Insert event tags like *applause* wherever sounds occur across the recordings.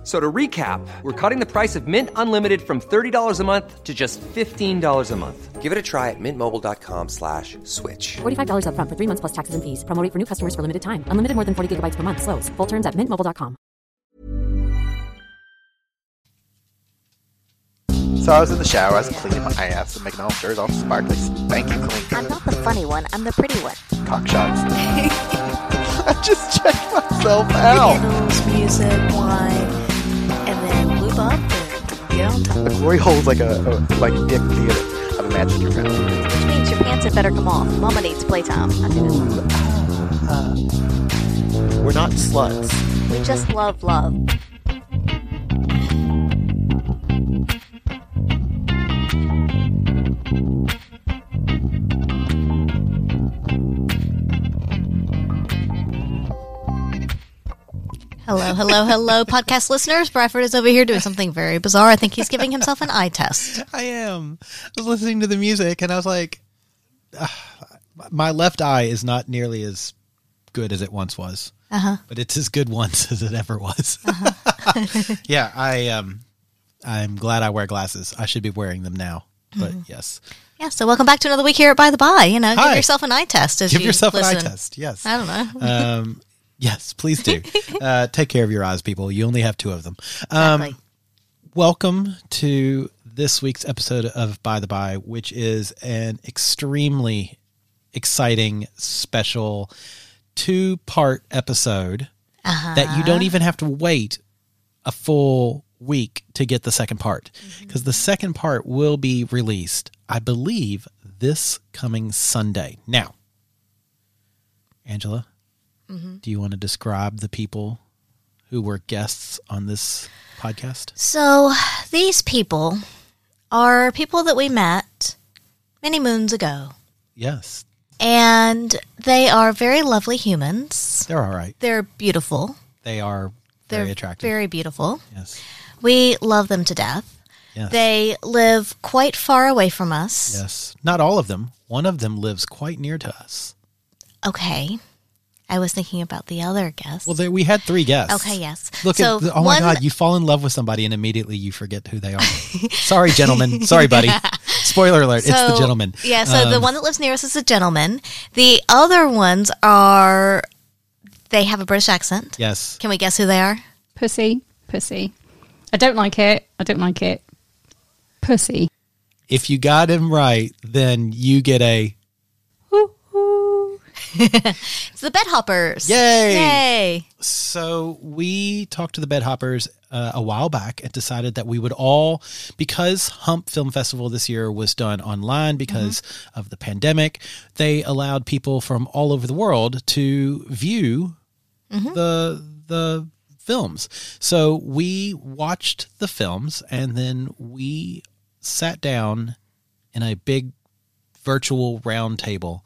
F- So to recap, we're cutting the price of Mint Unlimited from $30 a month to just $15 a month. Give it a try at mintmobile.com slash switch. $45 upfront for three months plus taxes and fees. Promo rate for new customers for limited time. Unlimited more than 40 gigabytes per month. Slows. Full terms at mintmobile.com. So I was in the shower, I was cleaning my ass and making all sure it's all sparkly, spanky I'm not the funny one. I'm the pretty one. Cock shots. *laughs* *laughs* I just checked myself out. Candles, music, wine, and then lube up and get on. The glory hole's like a, a like dick theater. I've imagined your fantasy. Which means your pants had better come off. Mama needs playtime. Uh, uh, we're not sluts. We just love love. Hello, hello, hello, *laughs* podcast listeners. Bradford is over here doing something very bizarre. I think he's giving himself an eye test. *laughs* I am. I was listening to the music and I was like, "Ah, my left eye is not nearly as good as it once was, uh-huh. but it's as good once *laughs* as it ever was. yeah, I um, I'm glad I wear glasses. I should be wearing them now, but yes, Yeah, so welcome back to another week here at By the By. You know, Hi. give yourself an eye test as give you yourself listen. an eye test. Yes, I don't know. um, yes, please do. *laughs* uh, take care of your eyes, people. You only have two of them. Um, Exactly. welcome to this week's episode of By the By, which is an extremely exciting, special two part episode that you don't even have to wait a full week to get the second part because the second part will be released, I believe, this coming Sunday. Now, Angela, Mm-hmm. do you want to describe the people who were guests on this podcast? So these people are people that we met many moons ago, Yes, and they are very lovely humans. they're all right. They're beautiful. They are They're very attractive. Very beautiful. yes, We love them to death. yes, They live quite far away from us. yes. Not all of them. One of them lives quite near to us. Okay. I was thinking about the other guest. Well, there, we had three guests. okay, yes. Look so at the, oh my god, you fall in love with somebody and immediately you forget who they are. *laughs* Sorry, gentlemen. Sorry, buddy. *laughs* Spoiler alert, it's the gentleman. Yeah, so the Um, one that lives nearest is a gentleman. The other ones are they have a British accent. Yes. Can we guess who they are? Pussy, pussy. I don't like it. I don't like it. Pussy. If you got him right, then you get a *laughs* It's the Bedhoppers. Yay! Yay! So we talked to the Bedhoppers uh, a while back and decided that we would all, because Hump Film Festival this year was done online because of the pandemic, they allowed people from all over the world to view the the films. So we watched the films and then we sat down in a big virtual round table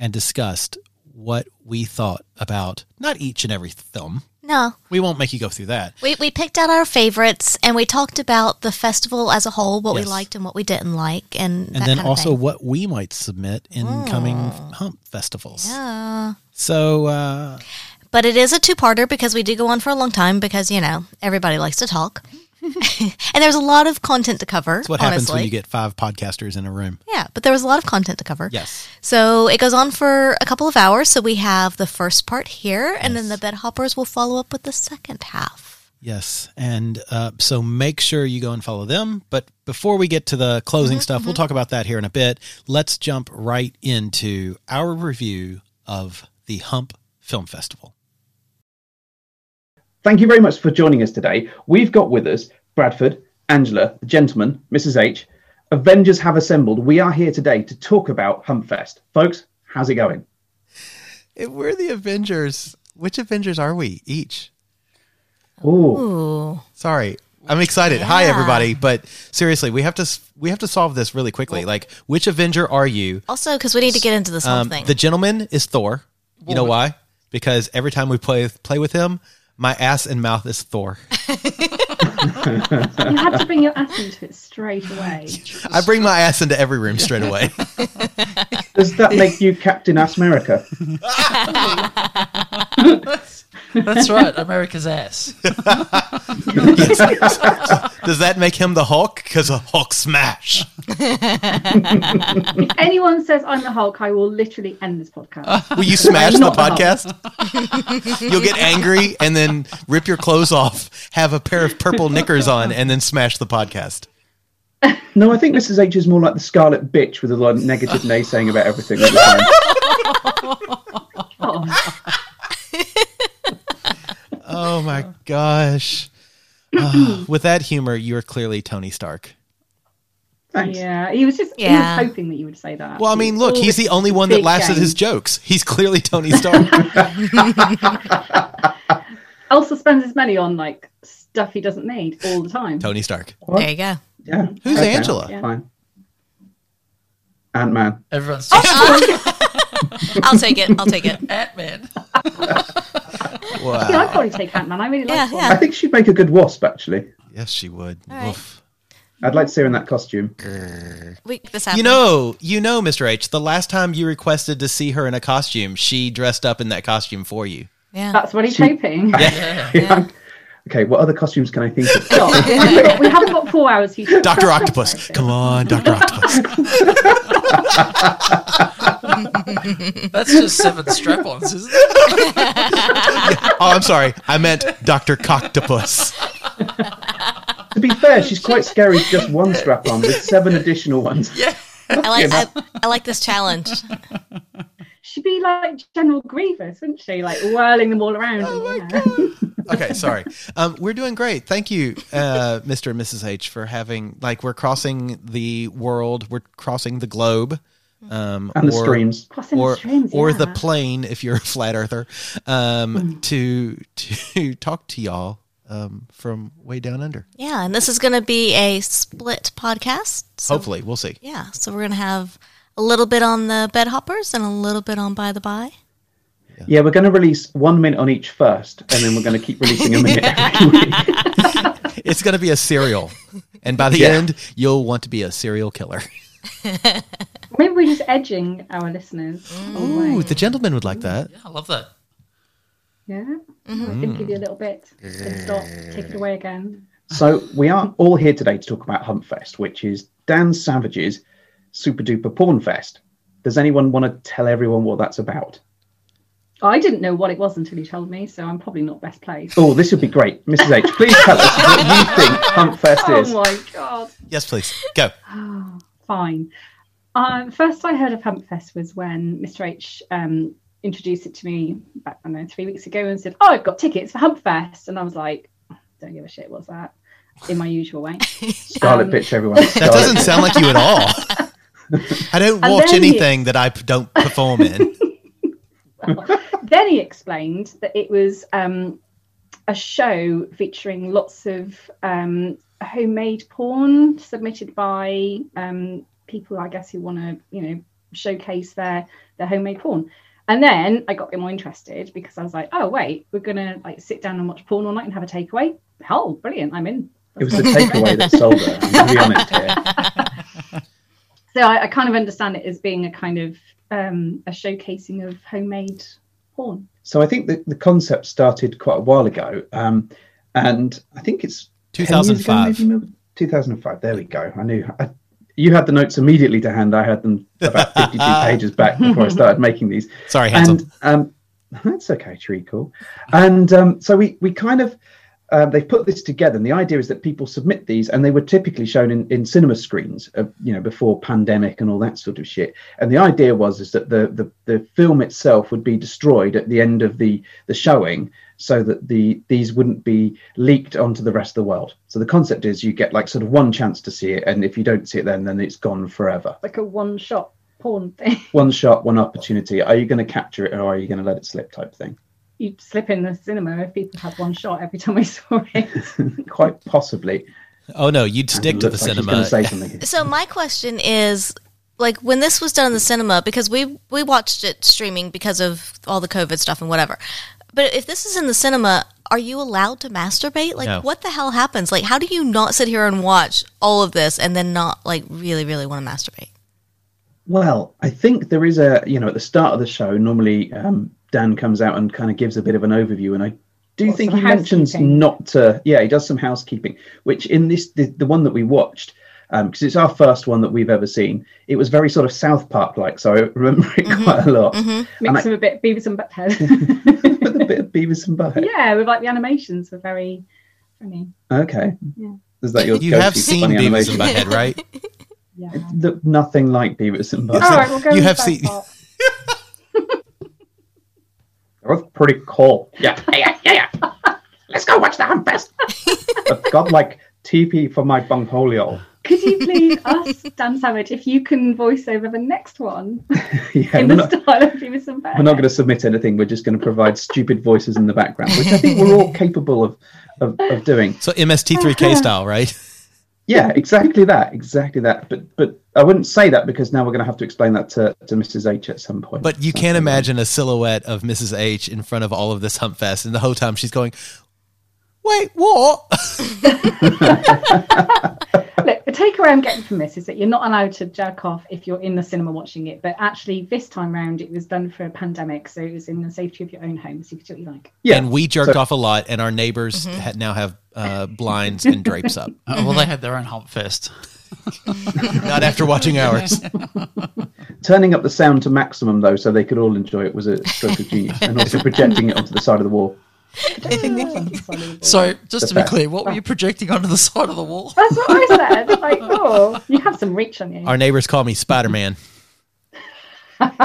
and discussed what we thought about not each and every film. No, We won't make you go through that. we we picked out our favorites and we talked about the festival as a whole, what Yes. we liked and what we didn't like, and And that then kind of also what we might submit in coming hump festivals. Yeah. So uh, But it is a two-parter because we do go on for a long time because you know everybody likes to talk, *laughs* and there's a lot of content to cover. that's what happens when you get five podcasters in a room. Yeah, but there was a lot of content to cover. Yes. So it goes on for a couple of hours. So we have the first part here, and then the bed hoppers will follow up with the second half. Yes. And uh, so make sure you go and follow them. But before we get to the closing Mm-hmm, stuff, we'll talk about that here in a bit. Let's jump right into our review of the Hump Film Festival. Thank you very much for joining us today. We've got with us Bradford, Angela, the gentleman, Mrs. H. Avengers have assembled. We are here today to talk about Humpfest. Folks, how's it going? If we're the Avengers, which Avengers are we each? Oh, Ooh. Sorry. I'm excited. Hi everybody, but seriously, we have to we have to solve this really quickly. like which Avenger are you? Also, because we need to get into this whole Um, thing. the gentleman is Thor. You know why? Because every time we play play with him, My ass and mouth is Thor. *laughs* You had to bring your ass into it straight away. I bring my ass into every room straight away. Does that make you Captain Ass America? *laughs* That's right, America's ass. *laughs* Does that make him the Hulk? Because a Hulk smash. If *laughs* anyone says I'm the Hulk, I will literally end this podcast. Will you smash the Not the podcast? You'll get angry and then rip your clothes off, have a pair of purple knickers on, and then smash the podcast. No, I think Mrs. H is more like the Scarlet Bitch with a lot of negative naysaying about everything all the time. *laughs* Oh, Oh my gosh. *clears throat* Ah, with that humor, you're clearly Tony Stark. Thanks. yeah, he was just Yeah. he was hoping that you would say that. Well, I mean, look, he's the only one that big laughs at his jokes. He's clearly Tony Stark. *laughs* Also spends his money on like stuff he doesn't need all the time. Tony Stark. There you go. Yeah. Who's okay, Angela? Yeah. Fine. Ant Man. Everyone's oh, uh, *laughs* I'll take it. I'll take it. Ant Man. Wow. Yeah, I'd probably take Ant Man. I really Yeah, like yeah. I think she'd make a good wasp, actually. Yes, she would. right. Oof. I'd like to see her in that costume. We, this happened. You know, you know, Mr. H. The last time you requested to see her in a costume, she dressed up in that costume for you. yeah. That's what he's hoping. *laughs* Yeah. Okay, what other costumes can I think of? God, we, haven't got, we haven't got four hours. You Doctor *laughs* Octopus, come on, Doctor Octopus. *laughs* That's just seven strap-ons, isn't it? *laughs* Oh, I'm sorry, I meant Doctor Coctopus. to be fair, she's quite scary with just one strap on with seven additional ones. Yeah. I like I, I like this challenge. She'd be like General Grievous, wouldn't she? Like whirling them all around. Oh *laughs* Okay, sorry. Um, we're doing great. Thank you, uh, Mr. and Mrs. H, for having like we're crossing the world, we're crossing the globe, um, And the or- streams. Crossing the or streams, or the plane if you're a flat earther, um, to to *laughs* talk to y'all um, from way down under. Yeah, and this is going to be a split podcast. So, Hopefully, we'll see. Yeah, so we're going to have a little bit on the bed hoppers and a little bit on by the by. Yeah, we're going to release one minute on each first, and then we're going to keep releasing a minute *laughs* every week. It's going to be a serial, and by the Yeah. end, you'll want to be a serial killer. *laughs* Maybe we're just edging our listeners. all the way. Ooh, the gentleman would like that. Yeah, I love that. Yeah. Mm. I can give you a little bit. Then stop. Take it away again. So we are all here today to talk about Humpfest, which is Dan Savage's super duper porn fest. Does anyone want to tell everyone what that's about? I didn't know what it was until you told me, so I'm probably not best placed. Oh, this would be great. Mrs. H, please tell us what you think Humpfest *laughs* is. Oh my god. Yes, please go. *sighs* Fine. Um, first I heard of Humpfest was when Mr. H um, introduced it to me back, I don't know, three weeks ago and said, Oh, I've got tickets for Humpfest. And I was like, Don't give a shit, what's that? In my usual way. *laughs* Scarlet Um, bitch, everyone. That doesn't sound like you at all. *laughs* I don't watch then he- anything that I don't perform in. *laughs* then he explained that it was um, a show featuring lots of um, homemade porn submitted by um, people, I guess, who want to, you know, showcase their their homemade porn. And then I got a bit more interested because I was like, oh wait, we're gonna like sit down and watch porn all night and have a takeaway. Oh, brilliant! I'm in. It was the takeaway that sold her. I'm going to be honest here. *laughs* So I, I kind of understand it as being a kind of um, a showcasing of homemade porn. So I think the, the concept started quite a while ago, um, and I think it's 10 years ago, 2005. maybe, maybe? 2005. There we go. I knew I, you had the notes immediately to hand. I had them about *laughs* 52 pages back before I started making these. Sorry, handsome. And um, that's okay, treacle. And um, so we we kind of uh, they've put this together, and the idea is that people submit these, and they were typically shown in, in cinema screens, uh, you know, before pandemic and all that sort of shit. And the idea was is that the, the the film itself would be destroyed at the end of the the showing, so that the these wouldn't be leaked onto the rest of the world. So the concept is you get like sort of one chance to see it, and if you don't see it, then then it's gone forever. Like a one shot porn thing. One shot, one opportunity. Are you going to capture it, or are you going to let it slip? Type thing. You'd slip in the cinema if people had one shot every time we saw it. *laughs* Quite possibly. Oh no, you'd stick to the like cinema. gonna say something here. *laughs* So my question is like when this was done in the cinema because we we watched it streaming because of all the covid stuff and whatever But if this is in the cinema, are you allowed to masturbate? Like, No. what the hell happens? Like, how do you not sit here and watch all of this and then not like really, really want to masturbate? Well, I think there is a, you know, at the start of the show, normally um, Dan comes out and kind of gives a bit of an overview, and I do What, think he mentions not to, yeah, he does some housekeeping, which in this, the, the one that we watched, um, because it's our first one that we've ever seen, it was very sort of South Park like, so I remember it mm-hmm, quite a lot. Mm-hmm. And Mix I- of a bit Beavis and Butthead. *laughs* with a bit of Beavis and Butthead. yeah, with like the animations were very funny. Okay. Yeah. Is that your You have seen funny Beavis animation? and Butthead, right? *laughs* Yeah. It looked nothing like Beavis and Butthead. All right, we'll go You with have South seen- Park. *laughs* That was pretty cool. Yeah, yeah, yeah, yeah. Let's go watch the Humpfest. I've got like TP for my bungholio. Could you please ask Dan Savage if you can voice over the next one *laughs* Yeah, in we're the not, style of Beavis and Butthead? we're not going to submit anything. We're just going to provide stupid voices in the background, which I think we're all capable of, of, of doing. So MST3K style, right? *laughs* Yeah, exactly that, exactly that. But but I wouldn't say that because now we're going to have to explain that to, to Mrs. H at some point. But you can't imagine a silhouette of Mrs. H in front of all of this hump fest, and the whole time she's going, "Wait, what?" *laughs* Look, the takeaway I'm getting from this is that you're not allowed to jerk off if you're in the cinema watching it. But actually, this time round, it was done for a pandemic, so it was in the safety of your own home, so you could do what you like. Yeah, and we jerked so- off a lot, and our neighbors ha- now have uh, blinds and drapes up. *laughs* Oh, well, they had their own hump fest. *laughs* Not after watching ours. Turning up the sound to maximum though, so they could all enjoy it, was a stroke of genius, and also projecting it onto the side of the wall. *laughs* So, just The to be best. clear, what were ah. you projecting onto the side of the wall? That's what I said. *laughs* Like, oh, you have some reach on you. Our neighbors call me Spider Man. *laughs*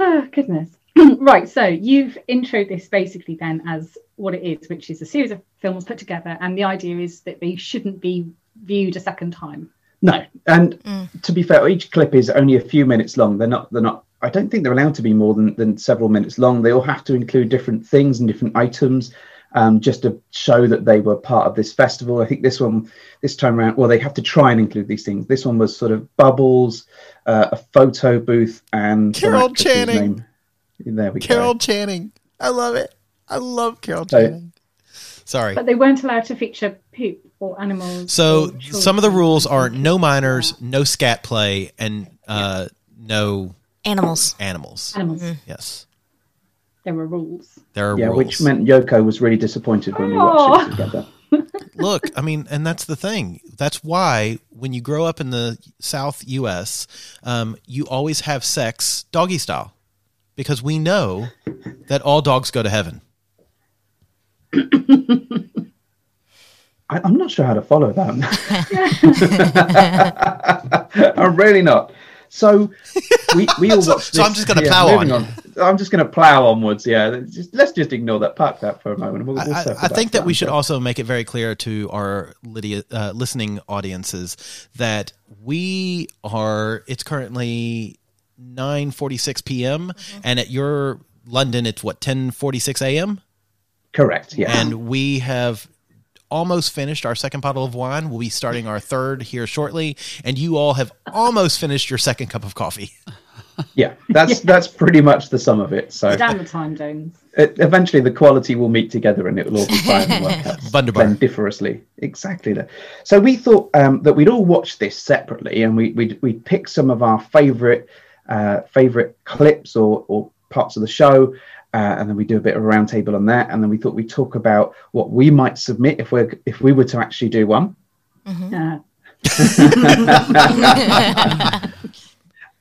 Oh, goodness. *clears throat* right, so you've introed this basically then as what it is, which is a series of films put together, and the idea is that they shouldn't be viewed a second time. No, and mm. to be fair, each clip is only a few minutes long. They're not. They're not. I don't think they're allowed to be more than, than several minutes long. They all have to include different things and different items, um, just to show that they were part of this festival. I think this one, this time around, well, they have to try and include these things. This one was sort of bubbles, uh, a photo booth, and Carol Channing. name. There we Carol go. Carol Channing. I love it. I love Carol So- Channing. Sorry. But they weren't allowed to feature poop or animals. So or some of the rules are no minors, no scat play, and uh, no Animals. animals. Animals. Yes, There were rules. there are Yeah, rules. which meant Yoko was really disappointed when we Oh. watched it together. *laughs* Look, I mean, and that's the thing. That's why when you grow up in the South U.S., um, you always have sex doggy style, because we know that all dogs go to heaven. *coughs* I, I'm not sure how to follow that. *laughs* *laughs* I'm really not. So we, we *laughs* all So- watched. so I'm just gonna yeah, plow moving on. I'm just going to plow onwards. Yeah, just, let's just ignore that. Park that for a moment. We'll, we'll I, I think that we should also make it very clear to our Lydia, uh, listening audiences that we are. It's currently nine forty six p.m. and at your London, it's what ten forty six a.m. correct. Yeah, and we have almost finished our second bottle of wine. We'll be starting our third here shortly, and you all have almost finished your second cup of coffee. yeah. That's that's pretty much the sum of it. So down the time zones. it, eventually the quality will meet together and it will all be fine and work out *laughs* splendiferously. Exactly that. So we thought um, that we'd all watch this separately and we, we'd, we'd pick some of our favorite uh, favorite clips or, or parts of the show. Uh, and then we do a bit of a roundtable on that, and then we thought we'd talk about what we might submit if we are if we were to actually do one. Uh,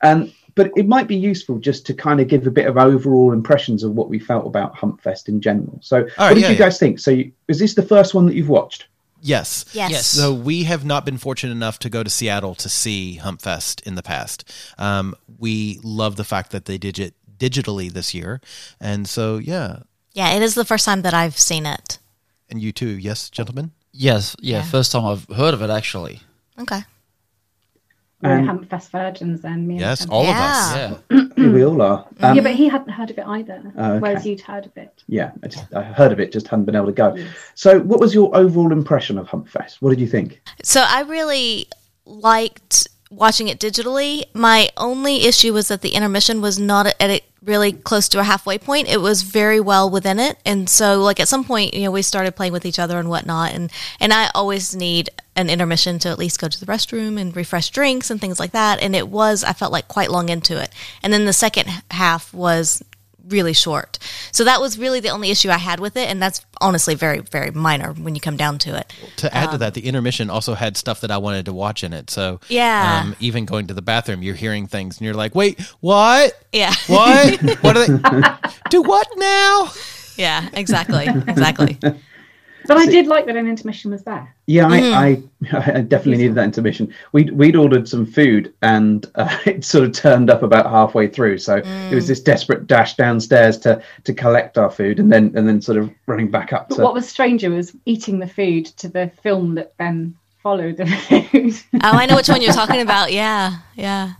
And *laughs* but it might be useful just to kind of give a bit of overall impressions of what we felt about Humpfest in general. So, right, what did yeah, you yeah. guys think? So, you, is this the first one that you've watched? Yes. Yes. Yes. So we have not been fortunate enough to go to Seattle to see Humpfest in the past. Um, we love the fact that they did it digitally this year, and so yeah. Yeah, it is the first time that I've seen it. And you too, yes, gentlemen. Yes, yeah, Yeah. first time I've heard of it actually. Okay. we're Um, Humpfest virgins then. Me Yes, Sam. all Yeah. of us. Yeah. *clears throat* We all are. Um, yeah, but he hadn't heard of it either. Oh, okay. Whereas you'd heard of it. yeah, I, just, I heard of it, just hadn't been able to go. Yes. So, what was your overall impression of Humpfest? What did you think? So I really liked watching it digitally. My only issue was that the intermission was not at it really close to a halfway point. It was very well within it, and so like at some point, you know, we started playing with each other and whatnot, and and I always need an intermission to at least go to the restroom and refresh drinks and things like that. And it was I felt like quite long into it, and then the second half was really short. So that was really the only issue I had with it, and that's honestly very very minor when you come down to it. To add Um, to that, the intermission also had stuff that I wanted to watch in it. So Yeah. um, even going to the bathroom, you're hearing things, and you're like, "Wait, what? Yeah. *laughs* What? what are they? *laughs* Do what now?" Yeah, exactly, exactly. *laughs* But I did like that an intermission was there. Yeah, Mm. I, I, *laughs* I definitely needed that intermission. We'd, we'd ordered some food and uh, *laughs* it sort of turned up about halfway through. So it Mm. was this desperate dash downstairs to to collect our food and then and then sort of running back up But to. what was stranger was eating the food to the film that then followed the *laughs* food. Oh, I know which one you're talking about. Yeah, yeah.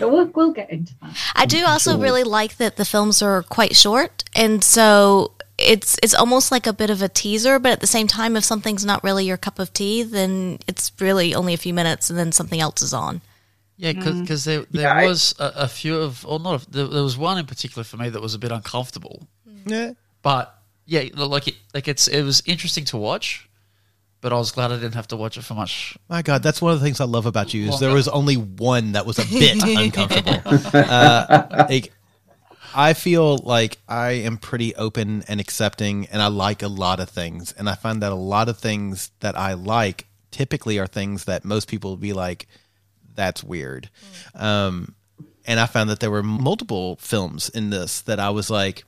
but we'll, we'll get into that. I do also really like that the films are quite short, and so it's it's almost like a bit of a teaser. But at the same time, if something's not really your cup of tea, then it's really only a few minutes, and then something else is on. Yeah, because there, there Yeah, was a, a few of, or not, a, there, there was one in particular for me that was a bit uncomfortable. Yeah. But yeah, like it, like it's it was interesting to watch, but I was glad I didn't have to watch it for much. My God, that's one of the things I love about you is there was only one that was a bit *laughs* uncomfortable. *laughs* Uh, like, I feel like I am pretty open and accepting, and I like a lot of things, and I find that a lot of things that I like typically are things that most people would be like, "That's weird," um, and I found that there were multiple films in this that I was like.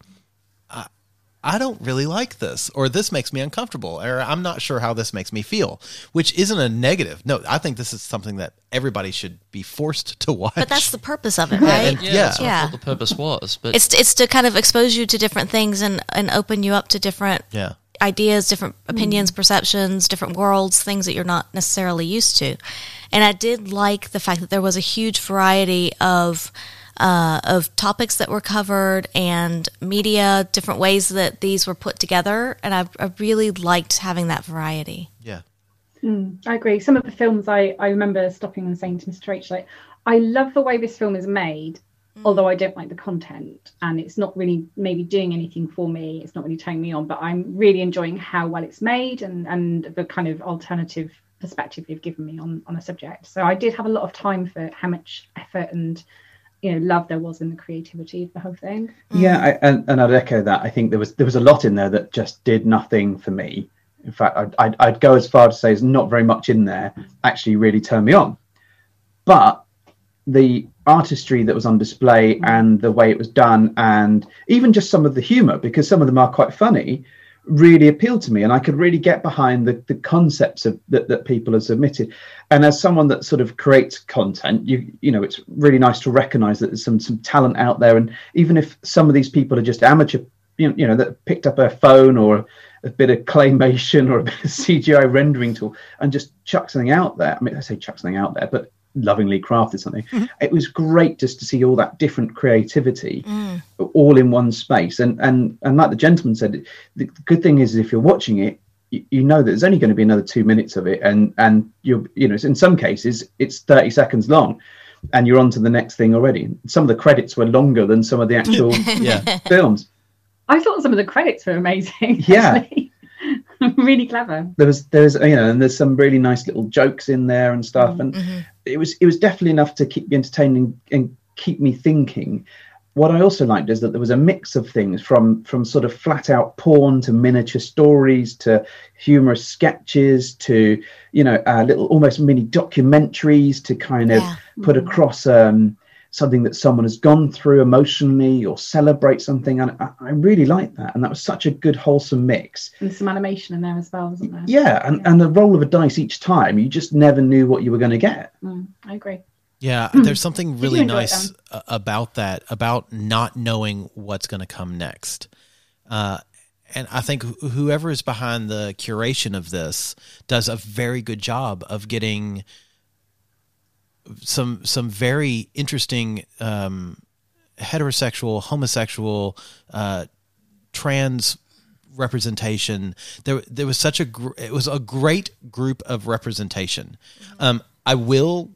I don't really like this, or this makes me uncomfortable, or I'm not sure how this makes me feel, which isn't a negative. No, I think this is something that everybody should be forced to watch. But that's the purpose of it, right? and- Yeah, Yeah. that's what Yeah. thought the purpose was. But It's it's to kind of expose you to different things and and open you up to different yeah. ideas, different mm-hmm. opinions, perceptions, different worlds, things that you're not necessarily used to. And I did like the fact that there was a huge variety of uh, of topics that were covered and media, different ways that these were put together, and I, I really liked having that variety. Yeah. I agree. Some of the films I, I remember stopping and saying to Mr. H, like, I love the way this film is made, although I don't like the content and it's not really maybe doing anything for me. It's not really turning me on, but I'm really enjoying how well it's made and, and the kind of alternative perspective you've given me on, on a subject. So I did have a lot of time for how much effort and you know love there was in the creativity of the whole thing. Mm. Yeah, I, and, and I'd echo that. I think there was there was a lot in there that just did nothing for me. In fact, I'd, I'd, I'd go as far to say there's not very much in there actually really turned me on. But the artistry that was on display and the way it was done, and even just some of the humor, because some of them are quite funny, really appealed to me, and I could really get behind the, the concepts of that, that people have submitted. And as someone that sort of creates content, you you know, it's really nice to recognise that there's some some talent out there, and even if some of these people are just amateur, you know, you know that picked up a phone or a bit of claymation or a bit of *laughs* CGI rendering tool and just chuck something out there. I mean, I say chuck something out there, but lovingly crafted something. Mm-hmm. It was great just to see all that different creativity mm. all in one space. And and and like the gentleman said, the good thing is if you're watching it, you, you know that there's only going to be another two minutes of it, and and you're you know in some cases it's 30 seconds long. And you're on to the next thing already. Some of the credits were longer than some of the actual *laughs* Yeah. films. I thought some of the credits were amazing. Yeah. actually. *laughs* really clever. there was there's you know and there's some really nice little jokes in there and stuff and it was it was definitely enough to keep me entertaining and keep me thinking what i also liked is that there was a mix of things from from sort of flat out porn to miniature stories to humorous sketches to you know uh, little almost mini documentaries to kind of Yeah. put across um something that someone has gone through emotionally or celebrate something and I, I really like that and that was such a good wholesome mix And some animation in there as well, wasn't there? yeah, and, and the roll of a dice each time, you just never knew what you were going to get. Mm, I agree. Yeah, there's something really nice uh, about that, about not knowing what's going to come next. Uh, and I think whoever is behind the curation of this does a very good job of getting some some very interesting um, heterosexual, homosexual, uh, trans representation. There, there was such a gr- it was a great group of representation. Um, I will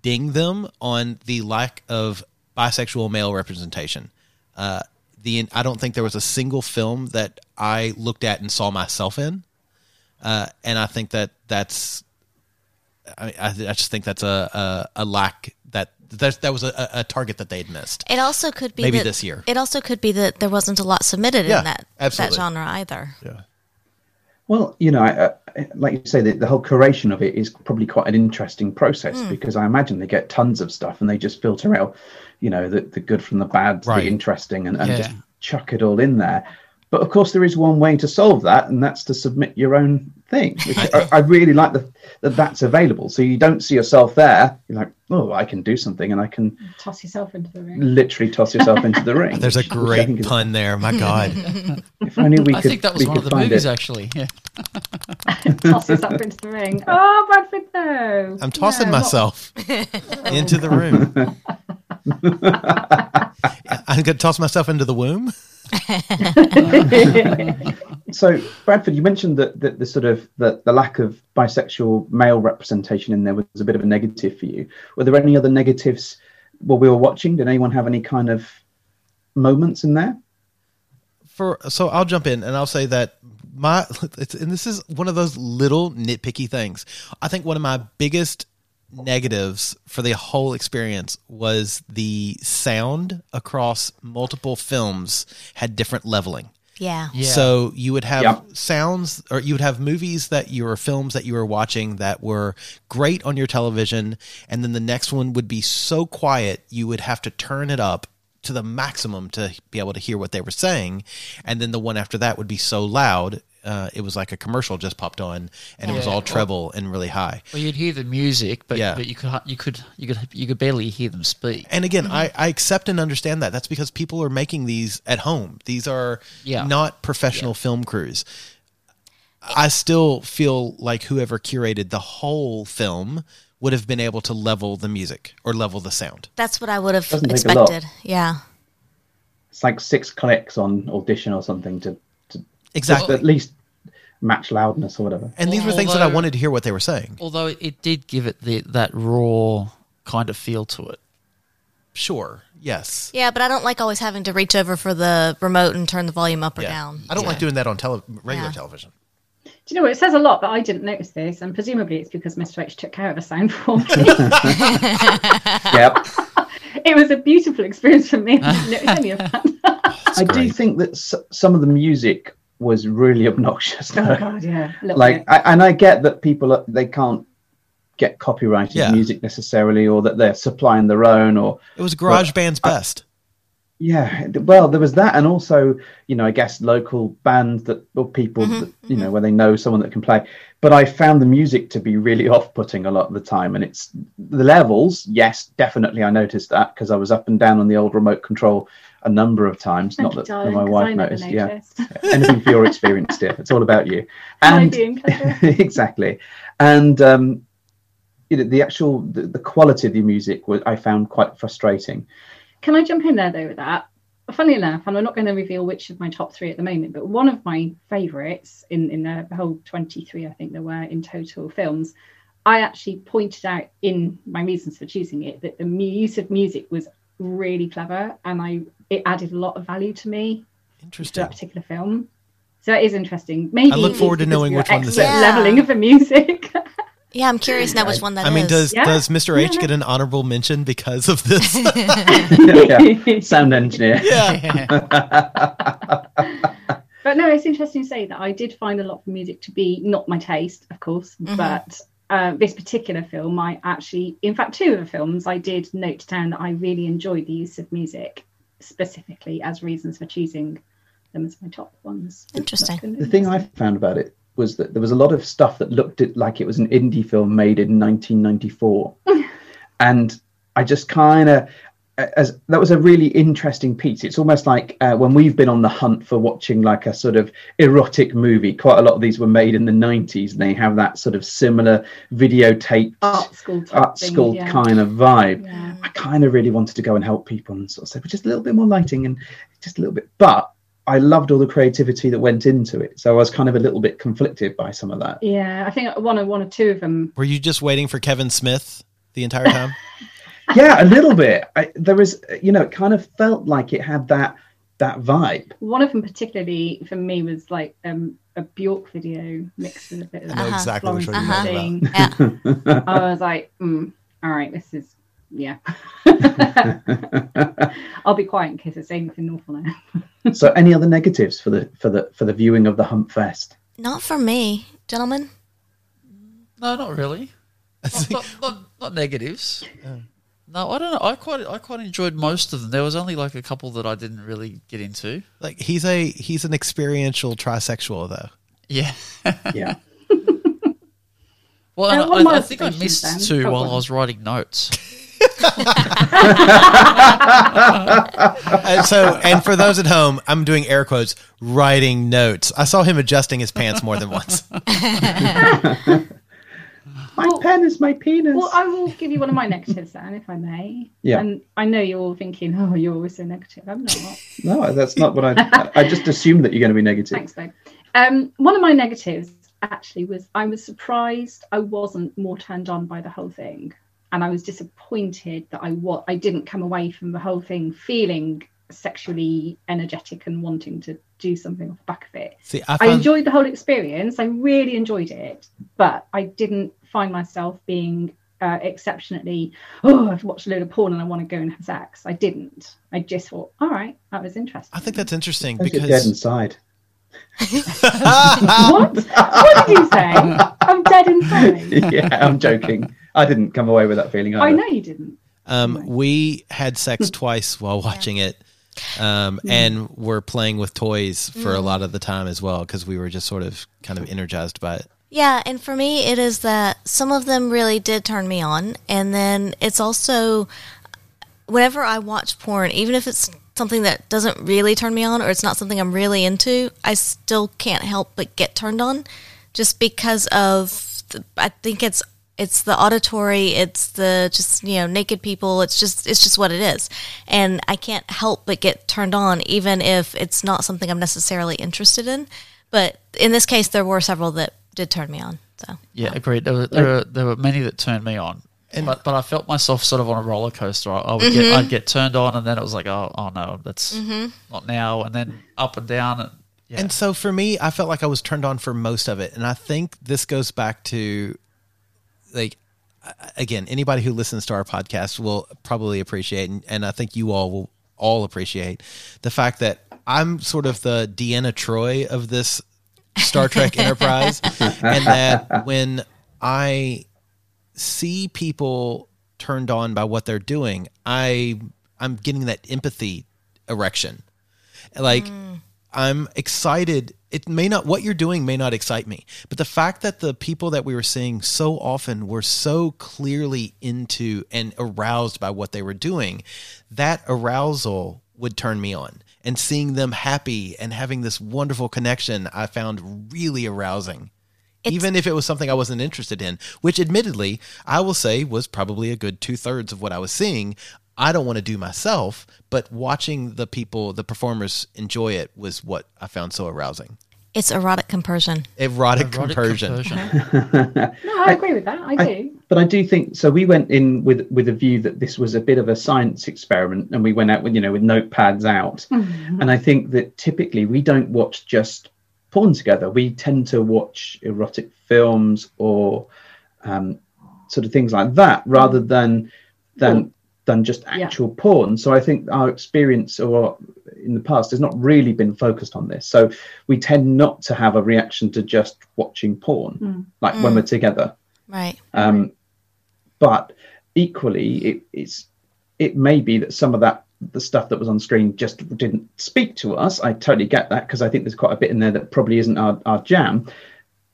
ding them on the lack of bisexual male representation. Uh, the I don't think there was a single film that I looked at and saw myself in, uh, and I think that that's I, I, I just think that's a a, a lack that that that was a, a target that they had missed. It also could be Maybe that- this year. It also could be that there wasn't a lot submitted Yeah, in that absolutely. that genre either. Yeah. Well, you know, I, I, like you say, the, the whole curation of it is probably quite an interesting process Hmm. because I imagine they get tons of stuff and they just filter out, you know, the, the good from the bad, Right. the interesting, and, and Yeah. just chuck it all in there. But of course, there is one way to solve that, and that's to submit your own thing. Which I, I really like the, that that's available. So you don't see yourself there. You're like, oh, I can do something, and I can Toss yourself into the ring. literally toss yourself into the ring. *laughs* There's a which- which I great pun there. My God. *laughs* If only we I could, think that was one of the find movies, it. actually. Yeah. *laughs* Toss yourself into the ring. Oh, Bradford, no. I'm tossing No, not- myself into the room. I'm going to toss myself into the womb. So, Bradford, you mentioned that, that the sort of the, the lack of bisexual male representation in there was a bit of a negative for you. Were there any other negatives while we were watching? Did anyone have any kind of moments in there? for so I'll jump in and I'll say that my *laughs* and this is one of those little nitpicky things. I think one of my biggest negatives for the whole experience was the sound across multiple films had different leveling. Yeah. Yeah. So you would have Yep. sounds, or you would have movies that you were films that you were watching that were great on your television, and then the next one would be so quiet you would have to turn it up to the maximum to be able to hear what they were saying, and then the one after that would be so loud. Uh, it was like a commercial just popped on, and it was all treble and really high. Well, you'd hear the music, but, Yeah. but you could you could you could you could barely hear them speak. And again, I, I accept and understand that. That's because people are making these at home. These are Yeah. not professional film crews. I still feel like whoever curated the whole film would have been able to level the music or level the sound. That's what I would have Doesn't take a lot. expected. Yeah. It's like six clicks on audition or something to, to just Exactly. at least match loudness or whatever. And these were things that I wanted to hear what they were saying. Although it did give it the that raw kind of feel to it. Sure. Yes. Yeah, but I don't like always having to reach over for the remote and turn the volume up or Yeah. down. I don't like doing that on tele- regular Yeah. television. Do you know what? It says a lot, but I didn't notice this, and presumably it's because Mr. H took care of the sound for me. *laughs* yep. *laughs* it was a beautiful experience for me. I didn't notice any of that. I do think that s- some of the music was really *laughs* obnoxious. oh God, yeah. like. I, and i get that people they can't get copyrighted Yeah. music necessarily or that they're supplying their own or It was Garage Band's best. yeah well there was that and also you know i guess local bands that or people Mm-hmm, that, you know where they know someone that can play but i found the music to be really *laughs* off-putting a lot of the time and it's the levels yes definitely i noticed that because i was up and down on the old remote control a number of times Thank not that darling, my wife never noticed yeah. anything for your experience dear. It's all about you. And *laughs* exactly. And um you know the actual the, the quality of the music was i found quite frustrating. Can I jump in there though with that? Funny enough, and I'm not going to reveal which of my top three at the moment, but one of my favourites in in the whole 23, I think there were in total films, I actually pointed out in my reasons for choosing it that the use of music was really clever, and I it added a lot of value to me to Interesting. that particular film. So it is interesting. Maybe I look forward to knowing which one this excellent is. Leveling of the music. *laughs* Yeah, I'm curious now which one that I is. mean, does Yeah. does Mr. *laughs* H Yeah. get an honorable mention because of this? *laughs* yeah. sound engineer yeah. But no, it's interesting to say that I did find a lot of music to be not my taste, of course, mm-hmm. but uh, this particular film, I actually, in fact, two of the films, I did note down that I really enjoyed the use of music specifically as reasons for choosing them as my top ones. Interesting. the thing i found about it was that there was a lot of stuff that looked it like it was an indie film made in 1994 *laughs* and i just kind of as that was a really interesting piece it's almost like uh, when we've been on the hunt for watching like a sort of erotic movie quite a lot of these were made in the 90s and they have that sort of similar videotape Art school type art thing, school yeah. kind of vibe Yeah. I kind of really wanted to go and help people and sort of say, well, just a little bit more lighting and just a little bit. But I loved all the creativity that went into it. So I was kind of a little bit conflicted by some of that. Yeah, I think one or one or two of them. Were you just waiting for Kevin Smith the entire time? *laughs* yeah, a little bit. I, there was, you know, it kind of felt like it had that that vibe. One of them particularly for me was like um, a Bjork video mixed with a bit of I know Uh-huh. exactly which one you're Florence talking about. Yeah. *laughs* I was like, mm, all right, this is yeah. *laughs* I'll be quiet in case it's anything awful now. *laughs* so, any other negatives for the for the for the viewing of the Hump Fest? Not for me, gentlemen. No, not really. Not, not, not, not negatives. No, I don't know. I quite I quite enjoyed most of them. There was only like a couple that I didn't really get into. Like he's a he's an experiential trisexual though. Yeah. *laughs* Yeah. *laughs* Well, Uh, and I, are I think I missed then? two Oh, while I was writing notes. *laughs* And so, and for those at home, I'm doing air quotes, writing notes. I saw him adjusting his pants more than once. My pen is my penis. Well, I will give you one of my negatives then, if I may. Yeah. And I know you're all thinking, oh, you're always so negative. I'm not. *laughs* no, that's not what I. I just assumed that you're going to be negative. Thanks, babe. Um, one of my negatives actually was I was surprised I wasn't more turned on by the whole thing, and I was disappointed that I what I didn't come away from the whole thing feeling sexually energetic and wanting to do something off the back of it. See, I I enjoyed the whole experience. I really enjoyed it, but I didn't find myself being uh, exceptionally. Oh, I've watched a load of porn and I want to go and have sex. I didn't. I just thought, all right, that was interesting. I think that's interesting Because you're dead inside. what? *laughs* What did you say? I'm dead inside. *laughs* yeah, I'm joking. I didn't come away with that feeling either. I know you didn't. um, we had sex twice while watching it, um, and we're playing with toys for a lot of the time as well because we were just sort of kind of energized by it. Yeah, and for me, it is that some of them really did turn me on, and then it's also whenever I watch porn, even if it's something that doesn't really turn me on or it's not something I'm really into, I still can't help but get turned on, just because of the, I think it's it's the auditory, it's the just you know naked people, it's just it's just what it is, and I can't help but get turned on, even if it's not something I'm necessarily interested in. But in this case, there were several that did turn me on. So Yeah, agreed. There were, there were there were many that turned me on, but but I felt myself sort of on a roller coaster. I, I would Mm-hmm. get I'd get turned on, and then it was like, oh oh no, that's not now, and then up and down, and yeah, And so for me, I felt like I was turned on for most of it. And I think this goes back to like again, anybody who listens to our podcast will probably appreciate and, and I think you all will all appreciate the fact that I'm sort of the Deanna Troi of this Star Trek *laughs* Enterprise and that when I see people turned on by what they're doing, I I'm getting that empathy erection. Like mm. I'm excited. It may not what you're doing may not excite me, but the fact that the people that we were seeing so often were so clearly into and aroused by what they were doing, that arousal would turn me on. And seeing them happy and having this wonderful connection, I found really arousing. Even if it was something I wasn't interested in, which admittedly, I will say was probably a good two thirds of what I was seeing. I don't want to do myself, but watching the people, the performers enjoy it was what I found so arousing. It's erotic compersion. Erotic, erotic compersion. compersion. No, I agree with that. I I- do. but I do think so. We went in with with a view that this was a bit of a science experiment, and we went out with you know with notepads out. And I think that typically we don't watch just porn together. We tend to watch erotic films or um, sort of things like that, rather than than than just Yeah. actual porn. So I think our experience or in the past has not really been focused on this. So we tend not to have a reaction to just watching porn, like when we're together. Right. Um, but equally, it, it's it may be that some of that the stuff that was on screen just didn't speak to us. I totally get that because I think there's quite a bit in there that probably isn't our, our jam.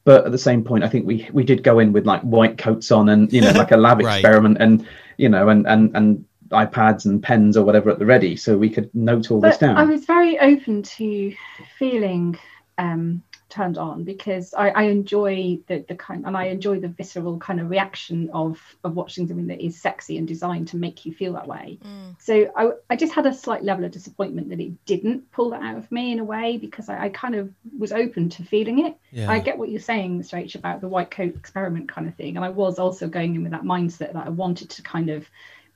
But at the same point, I think we we did go in with like white coats on and you know *laughs* like a lab Right. experiment and you know and and and iPads and pens or whatever at the ready so we could note all this But down. I was very open to feeling um, turned on because I, I enjoy the, the kind and I enjoy the visceral kind of reaction of of watching something that is sexy and designed to make you feel that way. So I, I just had a slight level of disappointment that it didn't pull that out of me in a way because I, I kind of was open to feeling it. Yeah. I get what you're saying, Mr. H, about the white coat experiment kind of thing. And I was also going in with that mindset that I wanted to kind of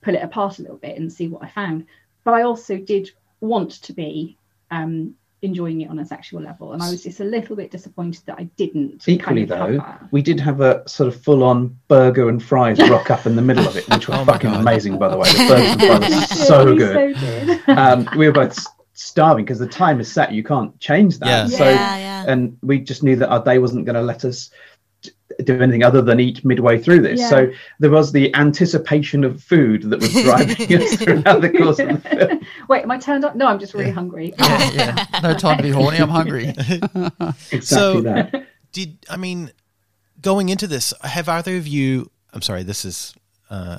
pull it apart a little bit and see what I found. But I also did want to be um, enjoying it on a sexual level, and I was just a little bit disappointed that I didn't. Equally kind of though, we did have a sort of full-on burger and fries rock up in the middle of it, which was *laughs* Oh fucking God. amazing, by the way. The *laughs* burgers and fries were so We good. *laughs* um, we were both starving because the time is set. You can't change that. Yeah. So, Yeah, yeah. and we just knew that our day wasn't going to let us d- do anything other than eat midway through this. Yeah. So there was the anticipation of food that was driving *laughs* us throughout the course of the film. *laughs* Wait, am I turned up? No, I'm just really hungry. Yeah, yeah. No time to be horny. I'm hungry. *laughs* Exactly So- that. Did I mean going into this? Have either of you? I'm sorry. This is uh,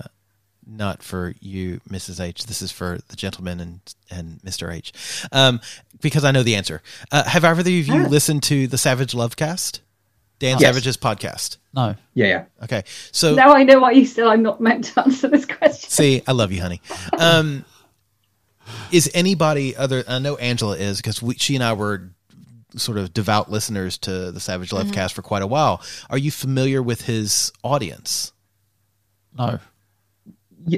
not for you, Mrs. H. This is for the gentleman and and Mr. H. Um, because I know the answer. Uh, have either of you Ah. listened to the Savage Lovecast? Dan Yes. Savage's podcast. No. Yeah, yeah. Okay, so now I know why you still I'm not meant to *laughs* answer this question. See, I love you, honey. Um, is anybody other? I know Angela is because she and I were sort of devout listeners to the Savage Love Cast for quite a while. Are you familiar with his audience? No.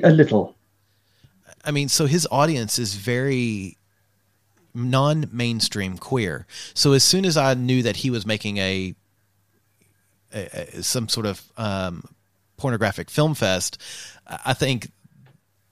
a little. I mean, so his audience is very non-mainstream queer. So as soon as I knew that he was making a, a, a some sort of um, pornographic film fest, I I think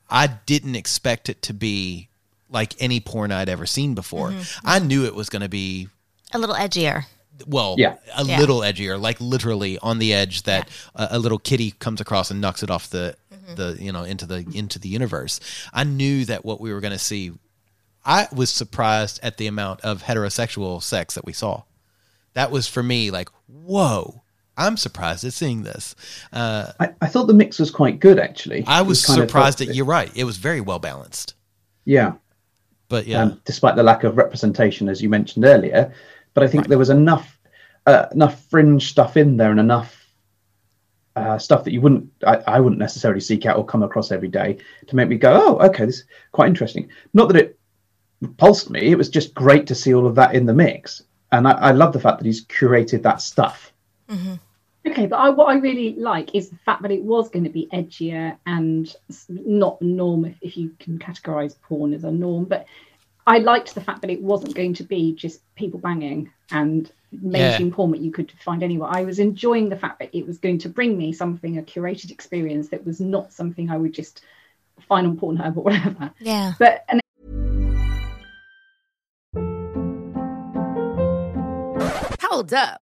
I didn't expect it to be like any porn I'd ever seen before. I knew it was going to be A little edgier. well, Yeah. a Yeah. little edgier, like literally on the edge that a, a little kitty comes across and knocks it off the the you know into the into the universe. I knew that what we were going to see. I was surprised at the amount of heterosexual sex that we saw. That was for me like, whoa! I'm surprised at seeing this. Uh, I, I thought the mix was quite good, actually. I It was surprised that you're right. It was very well balanced. Yeah. But yeah, um, despite the lack of representation, as you mentioned earlier. But I think there was enough uh, enough fringe stuff in there and enough uh, stuff that you wouldn't I, I wouldn't necessarily seek out or come across every day to make me go, oh, okay, this is quite interesting. Not that it repulsed me; it was just great to see all of that in the mix, and I, I love the fact that he's curated that stuff. Mm-hmm. Okay, but I, what I really like is the fact that it was going to be edgier and s- not norm, if, if you can categorize porn as a norm. But I liked the fact that it wasn't going to be just people banging and mainstream porn that you could find anywhere. I was enjoying the fact that it was going to bring me something, a curated experience that was not something I would just find on Pornhub or whatever. Yeah. But and Hold up.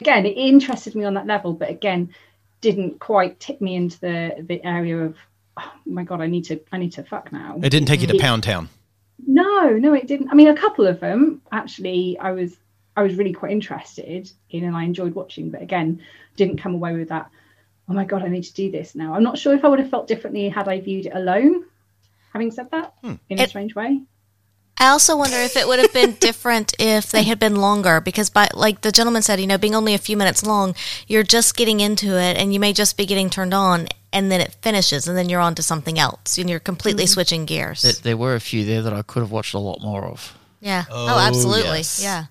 Again, it interested me on that level, but again, didn't quite tip me into the the area of oh my god, I need to I need to fuck now. it didn't take you to It- Pound Town. No, no, it didn't. I mean, a couple of them actually, I was I was really quite interested in, and I enjoyed watching. But again, didn't come away with that. Oh my god, I need to do this now. I'm not sure if I would have felt differently had I viewed it alone. Having said that, hmm. in a strange way. I also wonder if it would have been different if they had been longer because by like the gentleman said, you know, being only a few minutes long, you're just getting into it and you may just be getting turned on and then it finishes and then you're on to something else and you're completely mm-hmm. switching gears. There, there were a few there that I could have watched a lot more of. yeah. Oh, Oh, absolutely. yes. Yeah.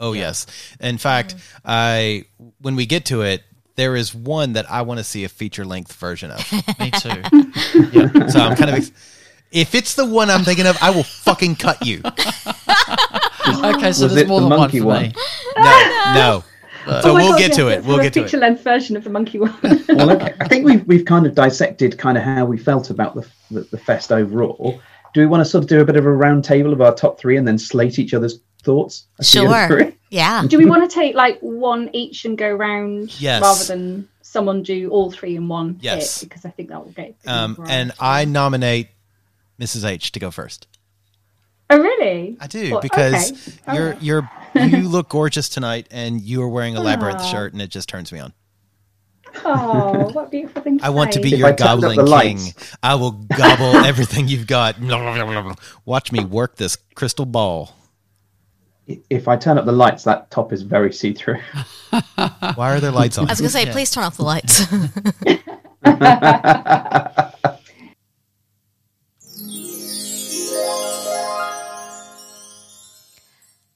Oh yes. In fact, mm-hmm. I when we get to it, there is one that I want to see a feature length version of. *laughs* Me too. *laughs* Yeah. So I'm kind of ex- if it's the one I'm thinking of, I will fucking cut you. *laughs* okay, so Was there's it more the than one monkey for one? me. No, no. *laughs* So Oh we'll God, get to it. We'll get a to it. feature length version of the monkey one. *laughs* well, okay. I think we've we've kind of dissected kind of how we felt about the the, the fest overall. Do do we want to sort of do a bit of a round table of our top three and then slate each other's thoughts? as we go Sure. through? Yeah. Do we want to take like one each and go round Yes. rather than someone do all three in one hit? Yes. Because I think that will get. Um, and I nominate Mrs. H to go first. oh really? I do Well, because okay. you're Alright. you're *laughs* you look gorgeous tonight, and you are wearing a labyrinth Aw. shirt, and it just turns me on. Oh, what beautiful thing to I want to be If your I turned gobbling king. I will gobble *laughs* everything you've got. Watch me work this crystal ball. If I turn up the lights, that top is very see through. Why are there lights *laughs* on? I was gonna say, please turn off the lights.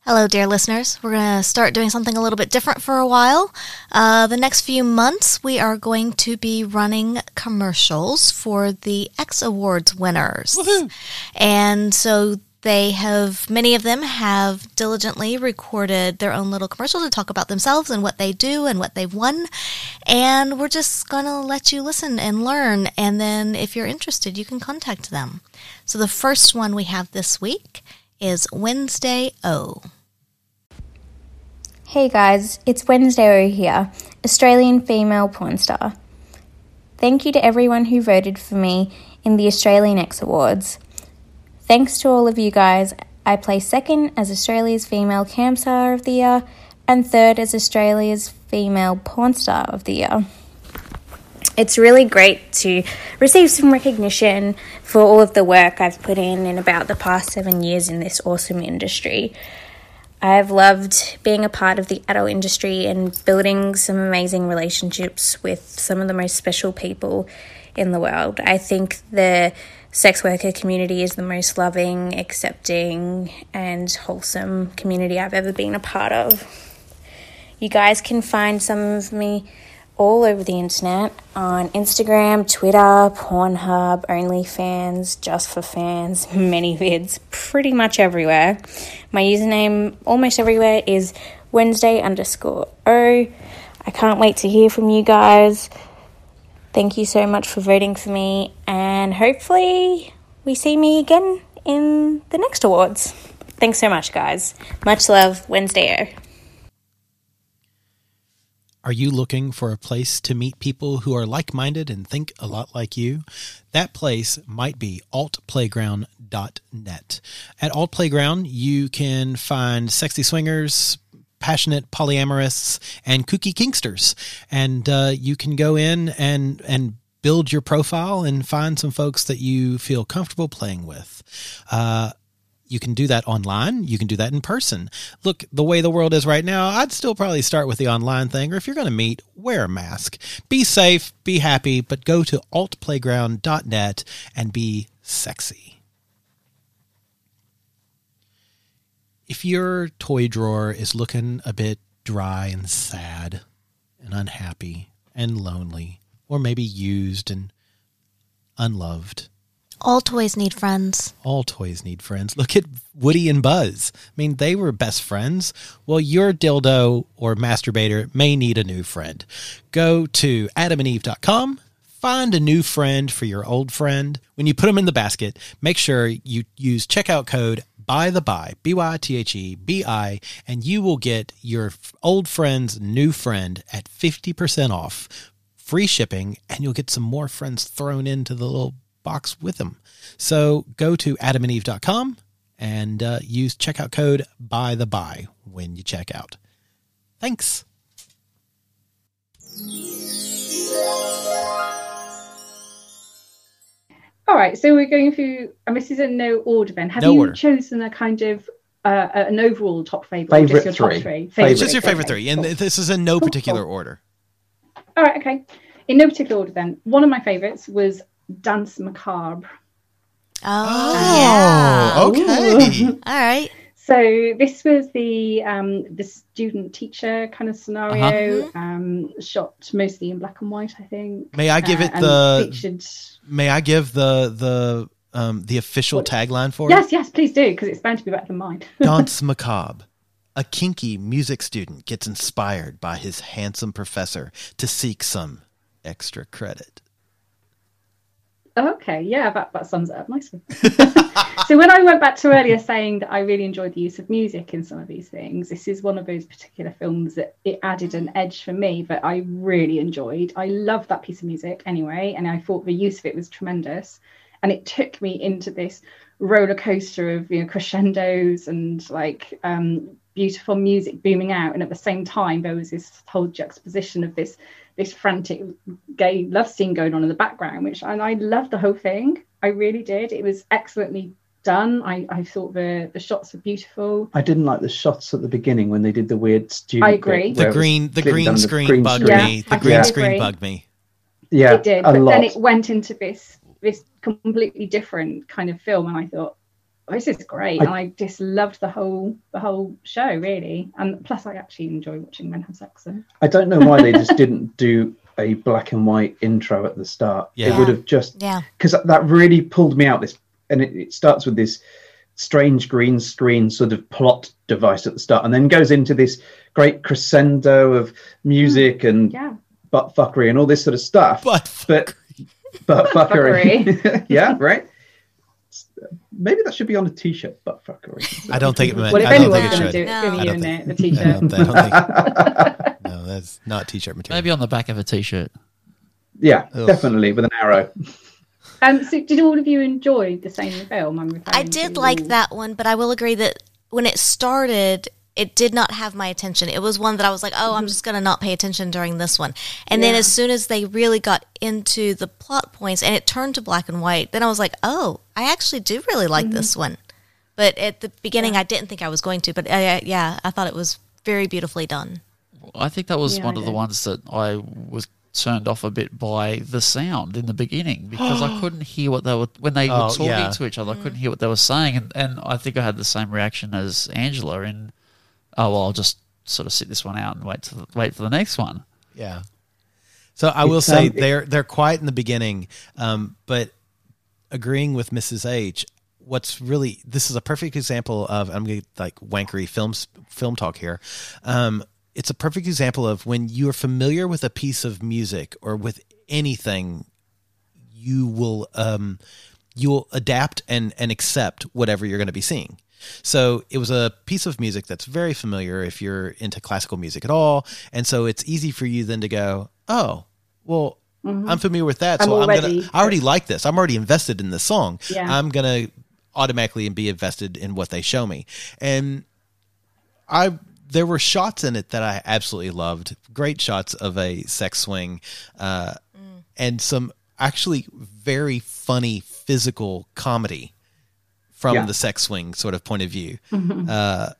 Hello, dear listeners. We're going to start doing something a little bit different for a while. Uh, the next few months, we are going to be running commercials for the X Awards winners. And so they have, many of them have diligently recorded their own little commercial to talk about themselves and what they do and what they've won. And we're just going to let you listen and learn. And then if you're interested, you can contact them. So the first one we have this week is Wednesday O. Hey guys, it's Wednesday O here, Australian female porn star. Thank you to everyone who voted for me in the Australian X Awards. Thanks to all of you guys, I placed second as Australia's Female Cam Star of the Year and third as Australia's Female Porn Star of the Year. It's really great to receive some recognition for all of the work I've put in in about the past seven years in this awesome industry. I've loved being a part of the adult industry and building some amazing relationships with some of the most special people in the world. I think the sex worker community is the most loving, accepting, and wholesome community I've ever been a part of. You guys can find some of me all over the internet on Instagram, Twitter, Pornhub, OnlyFans, Just for Fans, *laughs* ManyVids, pretty much everywhere. My username almost everywhere is Wednesday underscore O. I can't wait to hear from you guys. Thank you so much for voting for me, and hopefully, we see me again in the next awards. Thanks so much, guys. Much love, Wednesday O. Are you looking for a place to meet people who are like minded and think a lot like you? That place might be altplayground.net. At Alt Playground, you can find sexy swingers, passionate polyamorists, and kooky kinksters. And uh, you can go in and, and build your profile and find some folks that you feel comfortable playing with. Uh, you can do that online. You can do that in person. Look, the way the world is right now, I'd still probably start with the online thing. Or if you're going to meet, wear a mask. Be safe, be happy, but go to altplayground.net and be sexy. If your toy drawer is looking a bit dry and sad and unhappy and lonely, or maybe used and unloved, All toys need friends. all toys need friends. Look at Woody and Buzz. I mean, they were best friends. Well, your dildo or masturbator may need a new friend. Go to adamandeve.com, find a new friend for your old friend. When you put them in the basket, make sure you use checkout code by the by, B Y T H E B I, and you will get your old friend's new friend at 50% off, free shipping, and you'll get some more friends thrown into the little box with them. So go to adamandeve.com and uh, use checkout code by the by when you check out. Thanks. All right, so we're going through, and this is in no order then. Have No you order. chosen a kind of uh, an overall top favourite? or just Favourite your top three. three? Favourite. It's just your favorite okay, three. And cool. this is in no Cool, particular cool. order. All right, okay. In no particular order then. One of my favourites was Dance Macabre. Oh, Oh, okay. *laughs* All right. So this was the um, the student teacher kind of scenario, Uh-huh. um, shot mostly in black and white, I think. May I give Uh, it the- featured... May I give the the um, the official What? tagline for it? Yes, yes, please do, because it's bound to be better than mine. *laughs* Dance Macabre. A kinky music student gets inspired by his handsome professor to seek some extra credit. Okay, yeah, that, that sums it up nicely. *laughs* *laughs* so when I went back to earlier saying that I really enjoyed the use of music in some of these things, this is one of those particular films that it added an edge for me that I really enjoyed. I love that piece of music anyway, and I thought the use of it was tremendous. And it took me into this roller coaster of you know crescendos and like um, beautiful music booming out, and at the same time there was this whole juxtaposition of this this frantic gay love scene going on in the background, which and I loved the whole thing. I really did. It was excellently done. I, I thought the the shots were beautiful. I didn't like the shots at the beginning when they did the weird student. I agree. The where it green, the green down the screen bugged screen. me. The I green agree. screen bugged me. Yeah, it did, a but lot. then it went into this this completely different kind of film, and I thought, this is great, I- and I just loved the whole the whole show really, and plus I actually enjoy watching men have sex. So. I don't know why they just didn't do a black and white intro at the start. Yeah. It would have just Yeah. because that really pulled me out. This and it, it starts with this strange green screen sort of plot device at the start, and then goes into this great crescendo of music mm, and Yeah, butt fuckery and all this sort of stuff. But but butt fuckery, Fuckery. *laughs* yeah, right. Maybe that should be on a t-shirt. Butt fuckery. I don't think it meant. well, if anyone's going to do it, it's going to be you in think- it, the I t-shirt. don't, I don't think. *laughs* No, that's not t-shirt material. Maybe on the back of a t-shirt. Yeah, Ugh. definitely with an arrow. Um, so did all of you enjoy the same film? I'm I did to? like that one, but I will agree that when it started, it did not have my attention. It was one that I was like, oh, I'm just going to not pay attention during this one. And then Mm-hmm. As soon as they really got into the plot points and it turned to black and white, then I was like, oh, I actually do really like Mm-hmm. this one. But at the beginning, I didn't think I was going to. But uh, yeah, I thought it was very beautifully done. I think that was Yeah, one I of the ones that I was turned off a bit by the sound in the beginning because I *gasps* couldn't hear what they were when they Oh, were talking yeah. to each other. I couldn't hear what they were saying, and, and I think I had the same reaction as Angela. In oh well, I'll just sort of sit this one out and wait to the, wait for the next one. Yeah. So I will It's, say um, they're they're quiet in the beginning, um, but agreeing with Mrs. H, what's really this is a perfect example of I'm going to like wankery films film talk here. Um, it's a perfect example of when you are familiar with a piece of music or with anything, you will um, you will adapt and and accept whatever you're going to be seeing. So it was a piece of music that's very familiar if you're into classical music at all, and so it's easy for you then to go, oh, well, I'm familiar with that, I'm so I'm, already- gonna. I already like this. I'm already invested in this song. Yeah. I'm gonna automatically be invested in what they show me, and I there were shots in it that I absolutely loved. Great shots of a sex swing, uh, and some actually very funny physical comedy from Yeah. the sex swing sort of point of view. Uh,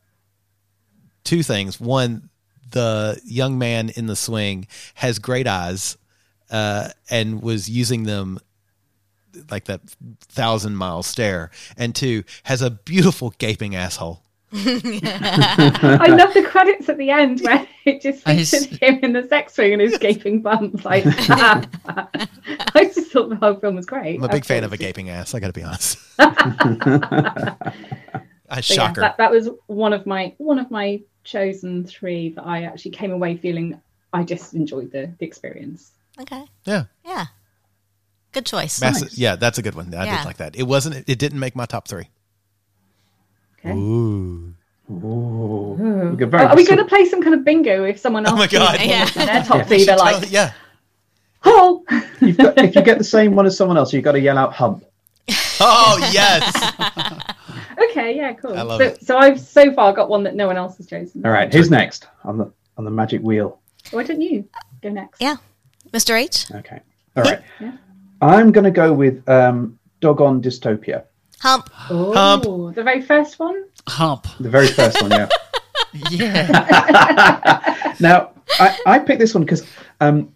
two things: one, the young man in the swing has great eyes uh, and was using them like that thousand mile stare, and two has a beautiful gaping asshole. I love the credits at the end where *laughs* it just And he's- features him in the sex swing and his gaping bump. Like, *laughs* *laughs* I just thought the whole film was great. I'm a big I fan of a gaping ass. I got to be honest. but yeah, Shocker. that, that was one of my one of my chosen three that I actually came away feeling I just enjoyed the, the experience. Okay. yeah. Yeah. Good choice. Massive, Yeah, that's a good one. I Yeah. did like that. It wasn't. It didn't make my top three. Okay. Ooh. Ooh. Ooh. We could very Are, are we going to play some kind of bingo if someone else Oh my God. Yeah. their top Yeah. three? They're like, yeah. oh, You've got, if you get the same one as someone else, you've got to yell out hump. *laughs* Oh yes. *laughs* okay, yeah, cool. I love so, it. so I've so far got one that no one else has chosen. All right, who's next on the on the magic wheel? Why don't you go next? Yeah. Mr. H? Okay. All right. Yeah. I'm going to go with um, Doggone Dystopia, Hump. Oh, Hump. the very first one. Hump. the very first one. Yeah. *laughs* Yeah. *laughs* now I, I picked this one because um,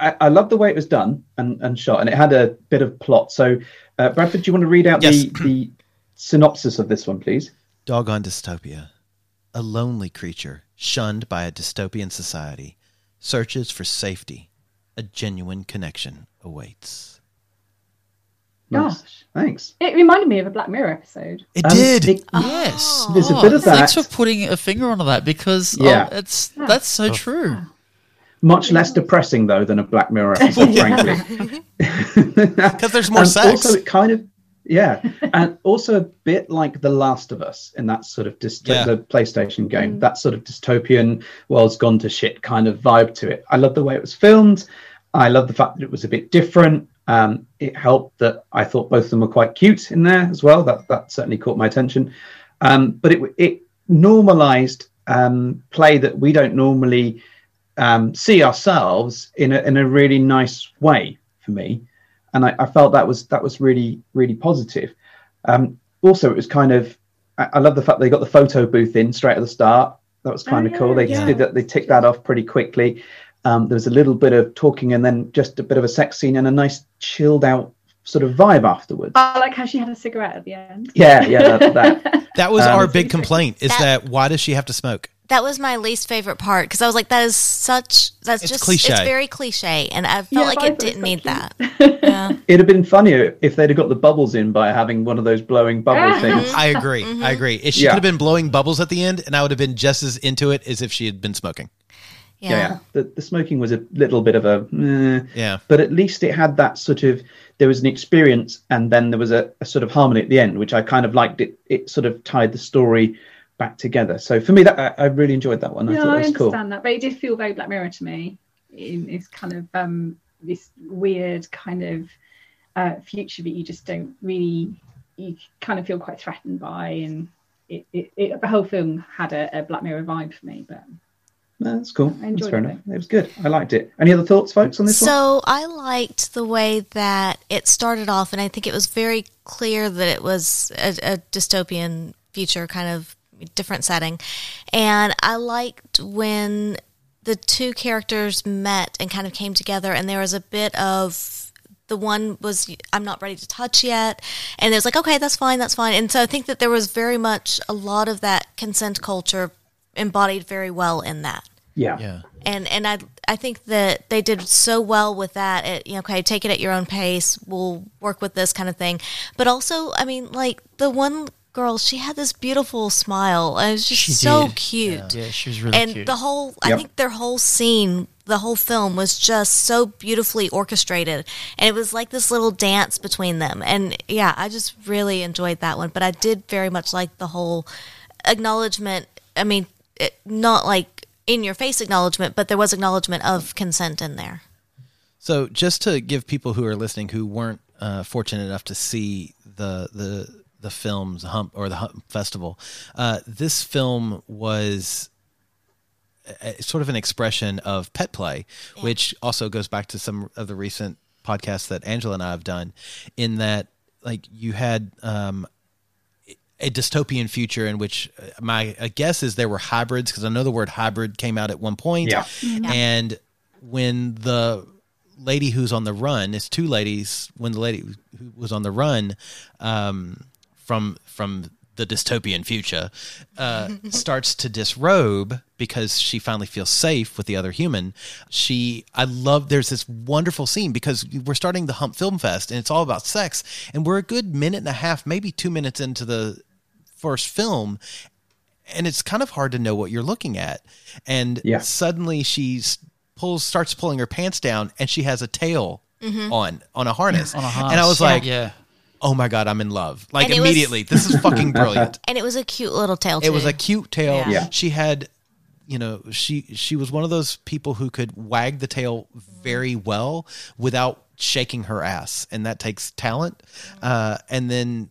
I, I love the way it was done and, and shot, and it had a bit of plot. So, uh, Bradford, do you want to read out Yes. the, the synopsis of this one, please? Doggone dystopia. A lonely creature shunned by a dystopian society searches for safety. A genuine connection awaits. Nice. Gosh. Thanks. It reminded me of a Black Mirror episode. It Um, did. it- yes. There's a Oh, bit of that. Thanks for putting a finger on that because Yeah. oh, it's that's so true. much less depressing though than a Black Mirror episode, *laughs* frankly. *laughs* Because there's more And sex. Also, it kind of Yeah, and also a bit like The Last of Us in that sort of dyst- Yeah. the PlayStation game, Mm. that sort of dystopian world's gone to shit kind of vibe to it. I love the way it was filmed. I love the fact that it was a bit different. Um, it helped that I thought both of them were quite cute in there as well. That that certainly caught my attention. Um, but it it normalized um, play that we don't normally um, see ourselves in a in a really nice way for me and I, I felt that was that was really really positive. Um, also, it was kind of I, I love the fact they got the photo booth in straight at the start. That was kind Oh, of cool. They yeah. did that. They ticked that off pretty quickly. Um, there was a little bit of talking and then just a bit of a sex scene and a nice chilled out sort of vibe afterwards. I like how she had a cigarette at the end. Yeah, yeah, that, that. *laughs* That was Um, our big complaint is that, why does she have to smoke? That was my least favorite part because I was like, that is such that's It's just cliche. it's very cliche, and I felt Yeah, like I it didn't was need quite that. *laughs* It'd have been funnier if they'd have got the bubbles in by having one of those blowing bubble *laughs* things. I agree. Mm-hmm. I agree. If she Yeah. could have been blowing bubbles at the end, and I would have been just as into it as if she had been smoking. Yeah. yeah, yeah. The, the smoking was a little bit of a eh, Yeah. but at least it had that sort of there was an experience and then there was a, a sort of harmony at the end which i kind of liked it it sort of tied the story back together so for me that i, I really enjoyed that one i yeah, thought I that was cool understand that, but it did feel very Black Mirror to me. In it's kind of um, this weird kind of uh, future that you just don't really, you kind of feel quite threatened by, and it, it, it the whole film had a, a Black Mirror vibe for me. But No, that's cool. I that's enjoyed fair it, enough. It was good. I liked it. Any other thoughts folks on this one? So I liked the way that it started off, and I think it was very clear that it was a, a dystopian future, kind of different setting. And I liked when the two characters met and kind of came together, and there was a bit of the one was I'm not ready to touch yet, and it was like okay, that's fine, that's fine. And so I think that there was very much a lot of that consent culture embodied very well in that yeah Yeah. and and I I think that they did so well with that. It, you know, okay, take it at your own pace. We'll work with this kind of thing. But also, I mean, like the one girl, she had this beautiful smile. It was just She so did. cute. Yeah, she was really cute. and cute. the whole, I Yep. think their whole scene, the whole film was just so beautifully orchestrated, and it was like this little dance between them. And yeah, I just really enjoyed that one. But I did very much like the whole acknowledgement. I mean, it, not like in your face acknowledgement, but there was acknowledgement of consent in there. So, just to give people who are listening who weren't uh, fortunate enough to see the the the films Hump or the Hump Festival, uh, this film was a, a- sort of an expression of pet play, which also goes back to some of the recent podcasts that Angela and I have done. In that, like you had um, a dystopian future in which uh, my uh, guess is there were hybrids because I know the word hybrid came out at one point. Yeah. And when the lady who's on the run, it's two ladies. When the lady who was on the run um, from from the dystopian future uh, *laughs* starts to disrobe because she finally feels safe with the other human. She, I love. There's this wonderful scene because we're starting the Hump Film Fest and it's all about sex, and we're a good minute and a half, maybe two minutes into the first film and it's kind of hard to know what you're looking at and Yeah. suddenly she's pulls starts pulling her pants down and she has a tail on on a harness On a and i was harness. like yeah. oh my god i'm in love like And it was- immediately this is fucking *laughs* brilliant And it was a cute little tail. it was a cute tail Yeah. Yeah. she had you know she she was one of those people who could wag the tail very well without shaking her ass and that takes talent uh and then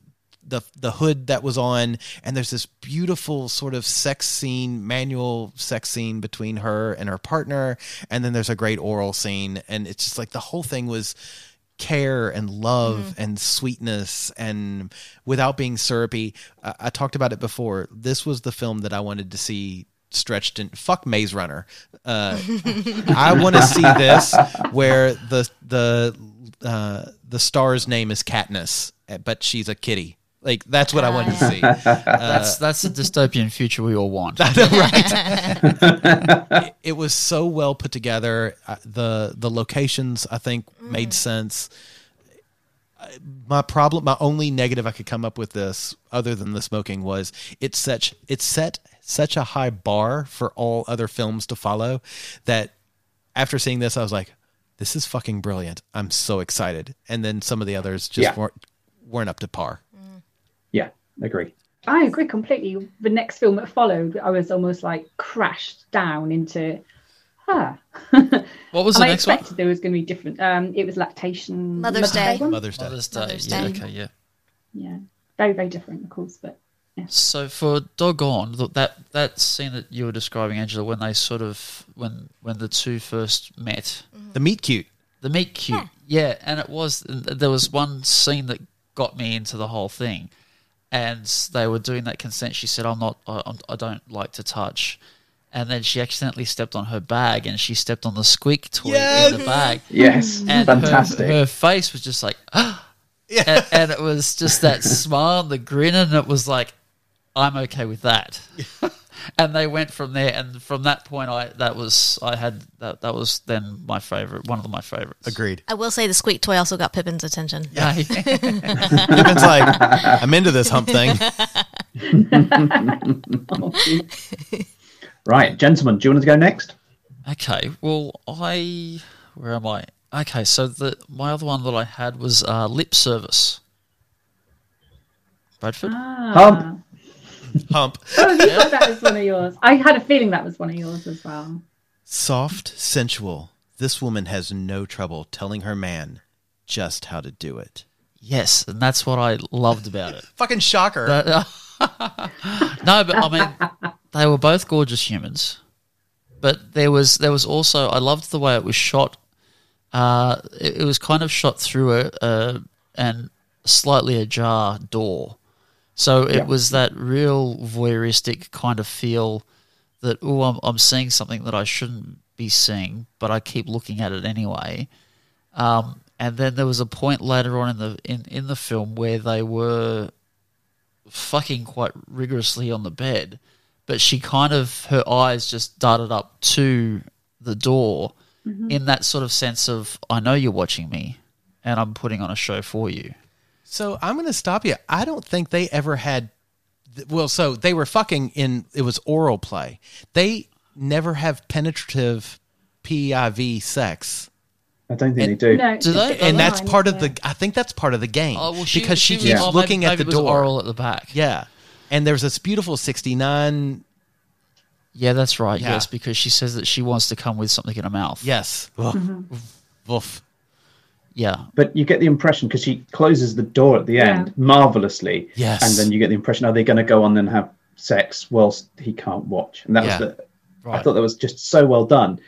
the the hood that was on and there's this beautiful sort of sex scene manual sex scene between her and her partner and then there's a great oral scene and it's just like the whole thing was care and love and sweetness and without being syrupy. I, I talked about it before. This was the film that i wanted to see stretched in fuck maze runner. Uh, *laughs* i want to see this where the the uh, the star's name is katniss but she's a kitty like that's what i wanted to see *laughs* That's that's the dystopian future we all want. *laughs* it, it was so well put together. Uh, the The locations, I think, made sense. Uh, My problem, my only negative I could come up with this, other than the smoking, was it's such it's set such a high bar for all other films to follow that after seeing this, I was like, "This is fucking brilliant! I'm so excited." And then some of the others just Yeah. weren't weren't up to par. Yeah, agree. I agree completely. The next film that followed, I was almost like crashed down into, huh. *laughs* What was And the I next one? expected there was going to be different. Um, it was lactation. Mother's Day. one? Mother's Day. Mother's Day. Mother's yeah, okay, yeah. Yeah, very very different, of course, but So for Doggone, th- that that scene that you were describing, Angela, when they sort of when when the two first met, The meet cute. the meet cute, yeah. and it was there was one scene that got me into the whole thing, and they were doing that consent. She said, "I'm not, I, I'm- don't like to touch." And then she accidentally stepped on her bag, and she stepped on the squeak toy in the bag. Yes, and fantastic. Her, her face was just like, *gasps* "Ah!" and, and it was just that smile and the grin, and it was like, I'm okay with that. *laughs* and they went from there, and from that point, I that was I had that that was then my favorite, one of my favorites. Agreed. I will say the squeak toy also got Pippin's attention. Yeah. *laughs* Pippin's like, I'm into this hump thing. *laughs* Right, gentlemen, do you want to go next? Okay, well, I where am I? Okay, so the my other one that I had was uh, lip service. Bradford. Hump. *laughs* Hump. oh, you thought that was one of yours. I had a feeling that was one of yours as well. Soft, sensual. This woman has no trouble telling her man just how to do it. Yes, and that's what I loved about it. Fucking shocker. That- *laughs* no, but I mean, they were both gorgeous humans. But there was there was also I loved the way it was shot. Uh, it, it was kind of shot through a, a and slightly ajar door, so it Yeah. was that real voyeuristic kind of feel that oh I'm I'm seeing something that I shouldn't be seeing, but I keep looking at it anyway. Um, and then there was a point later on in the in, in the film where they were fucking quite rigorously on the bed, but she kind of her eyes just darted up to the door in that sort of sense of I know you're watching me and I'm putting on a show for you. So I'm going to stop you. I don't think they ever had. Well, so they were fucking in. It was oral play. They never have penetrative PIV sex. I don't think they do. No, Do they? and that's online, part of the. I think that's part of the game Oh well, she, because she, was- keeps oh, looking maybe, at the maybe it was door. oral at the back. Yeah, and there's this beautiful '69. Yeah, that's right. Yeah. Yes, because she says that she wants to come with something in her mouth. Yes, Woof. Woof. Yeah. But you get the impression because she closes the door at the end Yeah. marvelously. Yes. And then you get the impression are they going to go on and have sex whilst he can't watch? And that Yeah. was the. I thought that was just so well done.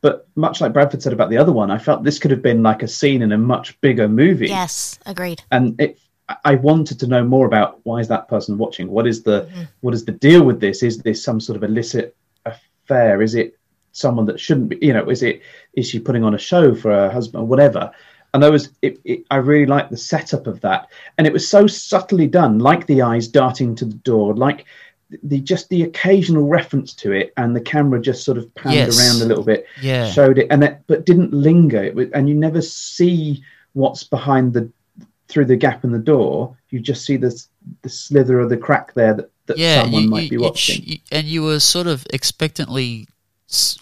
But much like Bradford said about the other one, I felt this could have been like a scene in a much bigger movie. Yes, agreed. and it I- i wanted to know more about why is that person watching what is the Mm-hmm. what is the deal with this is this some sort of illicit affair is it someone that shouldn't be you know is it is she putting on a show for her husband or whatever and i was it, it, i really liked the setup of that. And it was so subtly done like the eyes darting to the door like the just the occasional reference to it and the camera just sort of panned Yes. around a little bit Yeah. showed it. And it but didn't linger. It was, and you never see what's behind the through the gap in the door. You just see this the slither of the crack there that, that yeah, someone you- might you- be watching. you- and you were sort of expectantly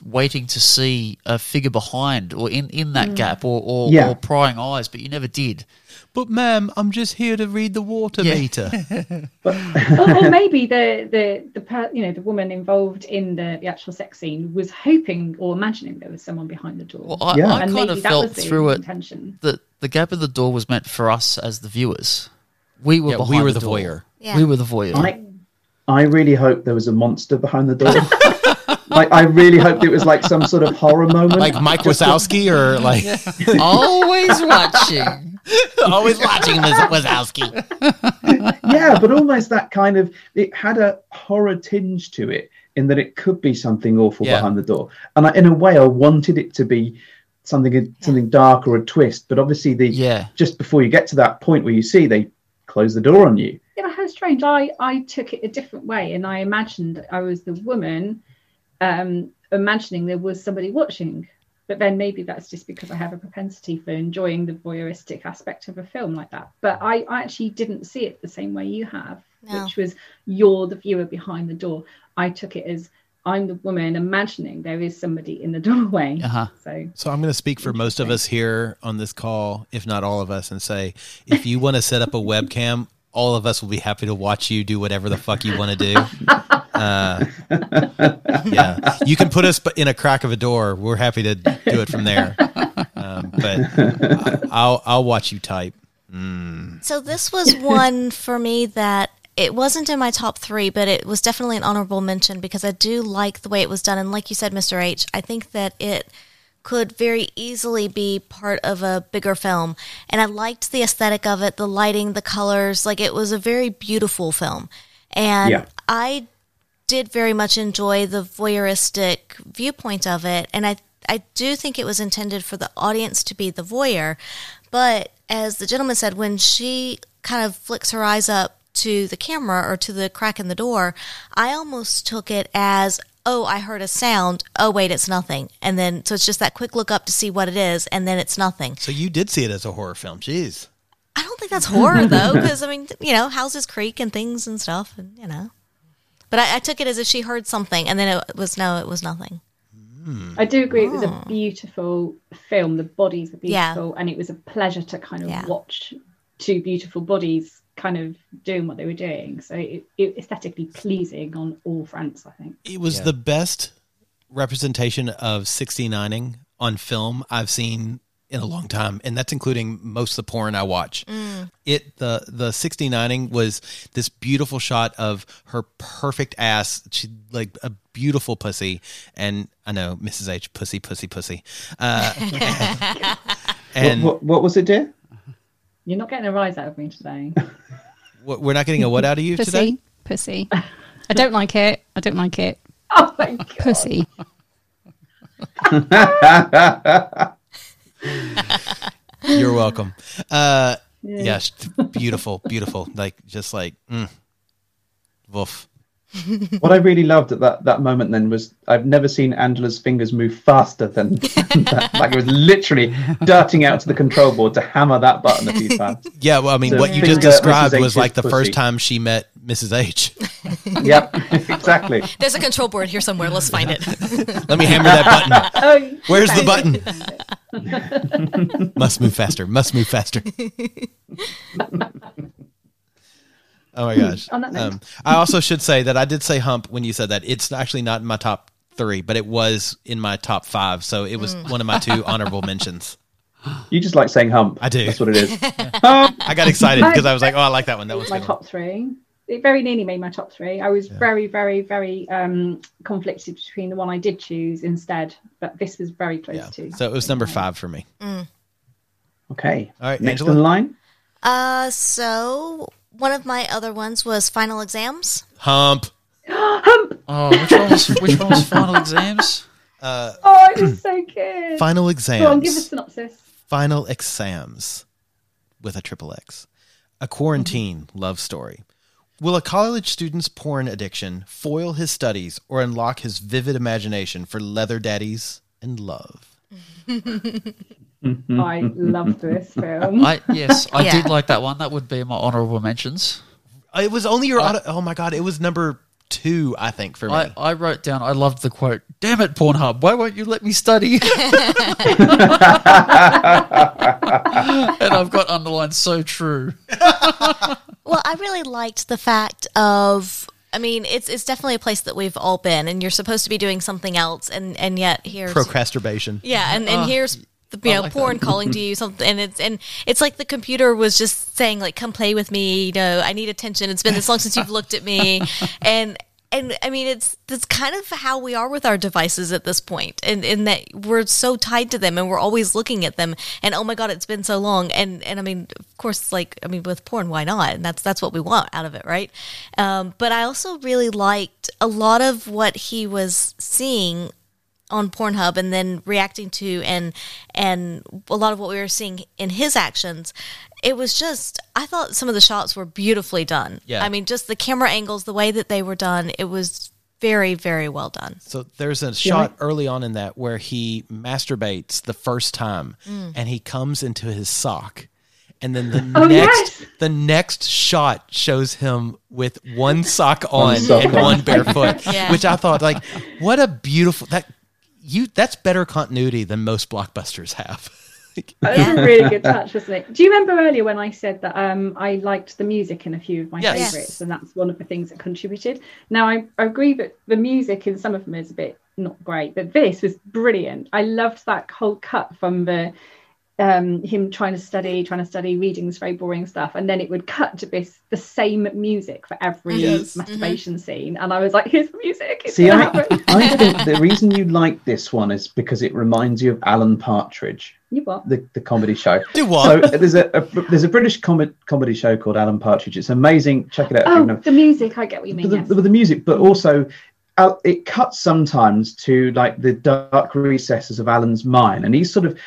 waiting to see a figure behind or in, in that mm. gap or, or, Yeah. or prying eyes, but you never did. But ma'am, I'm just here to read the water Yeah. meter. *laughs* or, or maybe the the the per, you know the woman involved in the, the actual sex scene was hoping or imagining there was someone behind the door. Well, I, Yeah. I and kind maybe of that felt was the through it intention. that the gap of the door was meant for us as the viewers. We were Yeah, we were the, the voyeur. Yeah. We were the voyeur. I, I really hope there was a monster behind the door *laughs* like i really hoped it was like some sort of horror moment like Mike Just Wazowski or like *laughs* Always watching. *laughs* always watching Waz- Wazowski. yeah but almost that kind of it had a horror tinge to it in that it could be something awful Yeah. behind the door and I, in a way i wanted it to be something something dark or a twist but obviously the Yeah. just before you get to that point where you see they close the door on you Yeah, how strange. I I took it a different way, and I imagined I was the woman, um, imagining there was somebody watching. But then maybe that's just because I have a propensity for enjoying the voyeuristic aspect of a film like that. But I, I actually didn't see it the same way you have, No. which was you're the viewer behind the door. I took it as I'm the woman imagining there is somebody in the *laughs* doorway. Uh-huh. So So I'm going to speak for most of us here on this call, if not all of us, and say if you want to set up a webcam, all of us will be happy to watch you do whatever the fuck you want to do. *laughs* Uh, yeah, you can put us in a crack of a door. We're happy to do it from there. Um, but I- I'll I'll watch you type. Mm. So this was one for me that it wasn't in my top three, but it was definitely an honorable mention because I do like the way it was done. And like you said, Mr. H, I think that it could very easily be part of a bigger film. And I liked the aesthetic of it, the lighting, the colors. Like it was a very beautiful film. And Yeah. I did very much enjoy the voyeuristic viewpoint of it. And I, I do think it was intended for the audience to be the voyeur. But as the gentleman said, when she kind of flicks her eyes up to the camera or to the crack in the door, I almost took it as, oh, I heard a sound. Oh, wait, it's nothing. And then, so it's just that quick look up to see what it is, and then it's nothing. So you did see it as a horror film. Jeez. I don't think that's horror, though, because, I mean, you know, houses creak and things and stuff, and, you know. But I, I took it as if she heard something, and then it was, no, it was nothing. Hmm. I do agree it was Oh. a beautiful film. The bodies were Yeah. beautiful, and it was a pleasure to kind of Yeah. watch two beautiful bodies kind of doing what they were doing. So it, it aesthetically pleasing on all fronts, I think. It was the best representation of 69ing on film I've seen in a long time, and that's including most of the porn I watch. It the the 69ing was this beautiful shot of her perfect ass, she like a beautiful pussy, and I know Mrs. H, pussy, pussy, pussy. Uh, *laughs* and what, what, what was it, dear? You're not getting a rise out of me today. *laughs* what, we're not getting a what out of you pussy, today? pussy. I don't like it. I don't like it. *laughs* Oh my god. Pussy. *laughs* You're welcome. Uh, Yeah. Yes, beautiful, beautiful. Like just like, mm, woof. *laughs* what I really loved at that, that moment then was I've never seen Angela's fingers move faster than *laughs* that. Like it was literally darting out to the control board to hammer that button a few *laughs* times. Yeah, well, I mean, So what you just described was like the H's first time she met Mrs. H. Yep, exactly. There's a control board here somewhere. Let's find it. Let me hammer that button. Oh, Where's the button? must move faster. Must move faster. Oh my gosh. *laughs* On that note. Um, I also should say that I did say hump when you said that. It's actually not in my top three, but it was in my top five. So it was one of my two honorable mentions. You just like saying hump. I do. That's what it is. *laughs* I got excited because I was like, oh, I like that one. That was my good. top three. It very nearly made my top three. I was very, very, very um, conflicted between the one I did choose instead, but this was very close Yeah. to. So it was number five for me. Okay. All right, Next Angela? in line. Uh, so one of my other ones was final exams. Hump. Hump. Oh, which one was which one was final exams? *laughs* Uh, Oh, it was so good. final Go on, exams. give a synopsis. Final exams with a triple X. A quarantine love story. Will a college student's porn addiction foil his studies or unlock his vivid imagination for leather daddies and love? *laughs* I loved this film. I yes, *laughs* I Yeah. did like that one. That would be my honourable mentions. It was only your. auto- oh my god! It was number two, I think, for me. I, I wrote down. I loved the quote. Damn it, Pornhub! Why won't you let me study? *laughs* *laughs* and I've got underlined so true. Well, I really liked the fact of. I mean, it's it's definitely a place that we've all been, and you're supposed to be doing something else, and and yet here's Procrastination. yeah, and and Ah, here's the you know like porn that. calling to you something, and it's and it's like the computer was just saying like, "Come play with me," you know, I need attention. It's been this long since you've looked at me, *laughs* and. And I mean, it's that's kind of how we are with our devices at this point, and in that we're so tied to them, and we're always looking at them. And oh my god, it's been so long. And and I mean, of course, like I mean, with porn, why not? And that's that's what we want out of it, right? Um, but I also really liked a lot of what he was seeing on Pornhub and then reacting to and and a lot of what we were seeing in his actions it was just I thought some of the shots were beautifully done. Yeah. I mean just the camera angles, the way that they were done, it was very very well done. So there's a shot early on in that where he masturbates the first time Mm. and he comes into his sock and then the *laughs* Oh, next yes. the next shot shows him with one sock on sock and on. one barefoot, *laughs* Yeah. which I thought like, what a beautiful that you that's better continuity than most blockbusters have. *laughs* That was a really good *laughs* touch, wasn't it? Do you remember earlier when I said that um, I liked the music in a few of my Yes. favourites, and that's one of the things that contributed. Now I, I agree that the music in some of them is a bit not great, but this was brilliant. I loved that whole cut from the um, him trying to study, trying to study, reading this very boring stuff, and then it would cut to this the same music for every Yes. masturbation scene, and I was like, "Here's the music." It's See, I. I think *laughs* the reason you like this one is because it reminds you of Alan Partridge, you what? the, the comedy show. *laughs* Do what? So there's a, a there's a British com- comedy show called Alan Partridge. It's amazing. Check it out. if you Oh, know. the music. I get what you mean. the, yes. the, the music, but also uh, it cuts sometimes to like the dark recesses of Alan's mind, and he's sort of,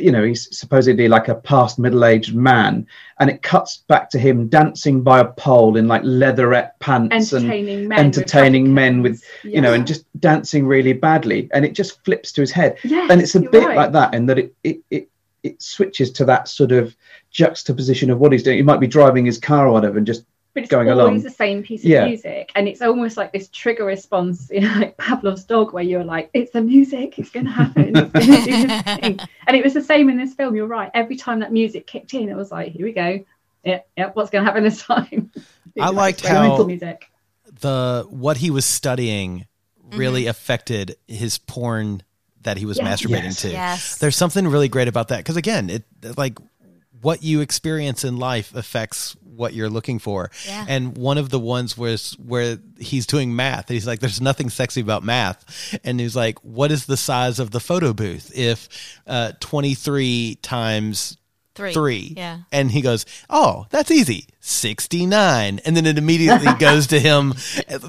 you know, he's supposedly like a past middle-aged man, and it cuts back to him dancing by a pole in like leatherette pants Entertaining and men with entertaining traffic men with, cones. you know, and just dancing really badly, and it just flips to his head, Yes, and it's a bit right. like that, in that it it it it switches to that sort of juxtaposition of what he's doing. He might be driving his car or whatever, and just but it's going always along. the same piece of Yeah. music and it's almost like this trigger response you know like pavlov's dog where you're like it's the music it's going to happen it's going to do this thing *laughs* and it was the same in this film you're right every time that music kicked in it was like here we go yeah yeah what's going to happen this time *laughs* I liked It's very how- music the what he was studying really mm-hmm. affected his porn that he was Yes. masturbating Yes. to. Yes. There's something really great about that because again, it like what you experience in life affects what you're looking for. Yeah. And one of the ones was where he's doing math. He's like, "There's nothing sexy about math," and he's like, "What is the size of the photo booth if uh, 23 times Three. three. Yeah. And he goes, Oh, that's easy. 69. And then it immediately *laughs* goes to him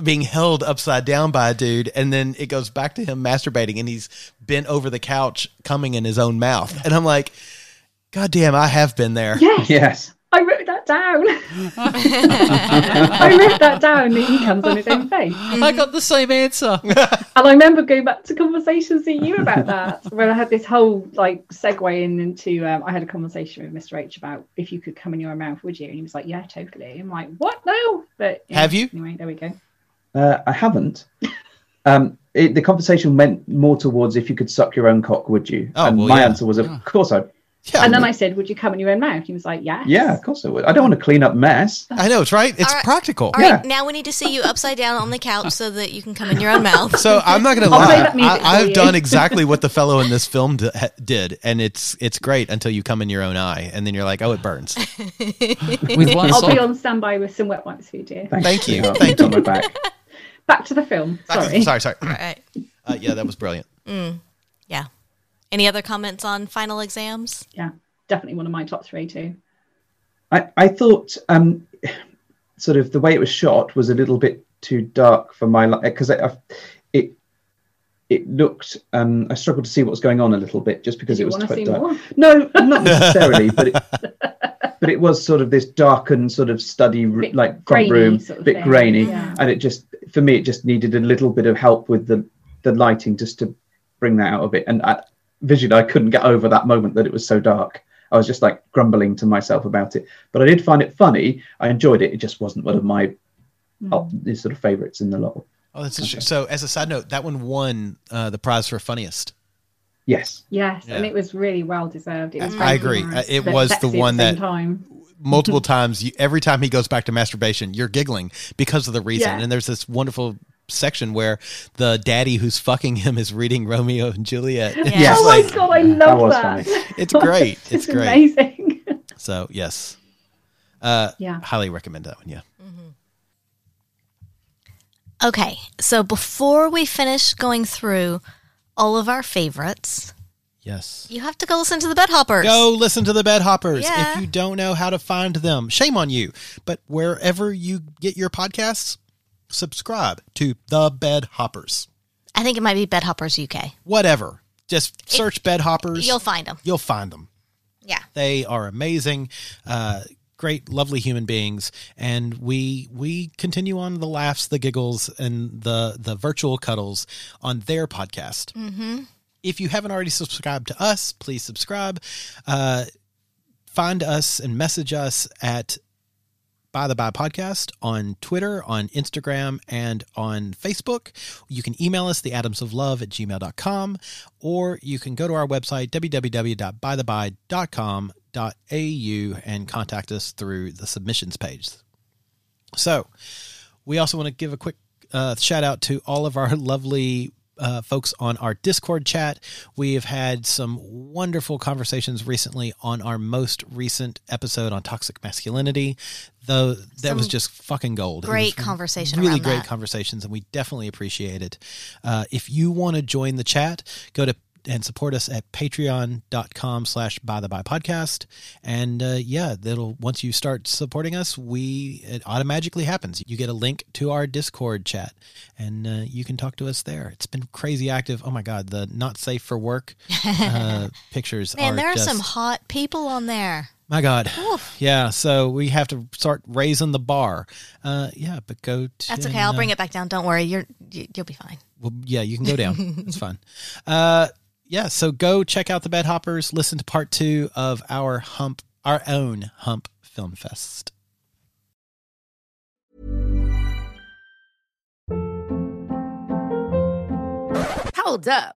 being held upside down by a dude. And then it goes back to him masturbating and he's bent over the couch, coming in his own mouth. And I'm like, God damn, I have been there. yes yes. i wrote that down *laughs* i wrote that down and he comes on his own face I got the same answer. *laughs* And I remember going back to conversations with you about that, where I had this whole like segue in into. Um, I had a conversation with Mr. H about if you could come in your own mouth, would you? And he was like, "Yeah, totally." I'm like, "What? No." But yeah, Have you? Anyway, there we go. Uh, I haven't. Um, it, the conversation went more towards if you could suck your own cock, would you? Oh, and well, my yeah. answer was, of course I. Yeah. and then I said, "Would you come in your own mouth?" He was like, "Yeah." Yeah, of course I would. I don't want to clean up mess. *laughs* I know, it's right. It's All right. practical. All right, Yeah. now we need to see you upside down on the couch so that you can come in your own mouth. So I'm not going to I'll play lie. that music for I, I've done *laughs* exactly what the fellow in this film d- did, and it's it's great until you come in your own eye, and then you're like, oh, it burns. *laughs* With one I'll be on standby with some wet wipes for you, dear. Thanks, Thank you. sweetheart. Thank On my back. Back to the film. Sorry. sorry, sorry. All right. Uh, yeah, that was brilliant. Yeah. Any other comments on final exams? Yeah, definitely one of my top three too. I, I thought um, sort of the way it was shot was a little bit too dark for my life because I, I, it it looked um, I struggled to see what was going on a little bit just because Did it was quite dark. more? No, not *laughs* necessarily, but it, *laughs* but it was sort of this darkened sort of study Bit like front room, sort of bit thing, grainy, yeah. and it just for me it just needed a little bit of help with the the lighting just to bring that out a bit. And I, visually, I couldn't get over that moment that it was so dark. I was just like grumbling to myself about it, but I did find it funny. I enjoyed it. It just wasn't one of my uh, sort of favorites in the lot. Oh, that's interesting. So, as a side note, that one won uh, the prize for funniest. Yes. Yes, and it was really well deserved. It was I agree. humorous, Uh, it but was the sexy at one same that- time. Multiple *laughs* times, you, every time he goes back to masturbation, you're giggling because of the reason. Yeah. And there's this wonderful section where the daddy who's fucking him is reading Romeo and Juliet. It's Yeah. just Oh my like- god, I love was that. *laughs* It's great. It's It's great. amazing. So, yes. Uh, Yeah. Highly recommend that one. Yeah. Okay, so before we finish going through all of our favorites, Yes. you have to go listen to the Bed Hoppers. Go listen to the Bed Hoppers. Yeah. If you don't know how to find them, shame on you. But wherever you get your podcasts, subscribe to the Bed Hoppers. I think it might be Bed Hoppers UK. Whatever. Just search Bed Hoppers. You'll find them. You'll find them. Yeah. They are amazing, uh, great, lovely human beings, and we we continue on the laughs, the giggles, and the the virtual cuddles on their podcast. Mm-hmm. If you haven't already subscribed to us, please subscribe. Uh, find us and message us at by the by podcast on Twitter, on Instagram, and on Facebook. You can email us, the atoms of love at gmail.com, or you can go to our website, www.bytheby.com.au, and contact us through the submissions page. So, we also want to give a quick uh, shout out to all of our lovely uh, folks on our Discord chat. We have had some wonderful conversations recently on our most recent episode on toxic masculinity. Though that Some was just fucking gold. Great conversation Really great that. conversations, and we definitely appreciate it. Uh, if you want to join the chat, go to and support us at patreon.com slash by the by podcast and uh, yeah that'll once you start supporting us we it automatically happens you get a link to our discord chat and uh, you can talk to us there it's been crazy active oh my god the not safe for work *laughs* uh, pictures Man, are there are just, some hot people on there. my god Oof. yeah so we have to start raising the bar uh, yeah but go to That's okay. I'll bring it back down. Don't worry. You're you, you'll be fine. well, yeah, you can go down. *laughs* it's fine. Uh, yeah, so go check out the Bed Hoppers. Listen to part two of our hump, our own hump film fest. Hold up.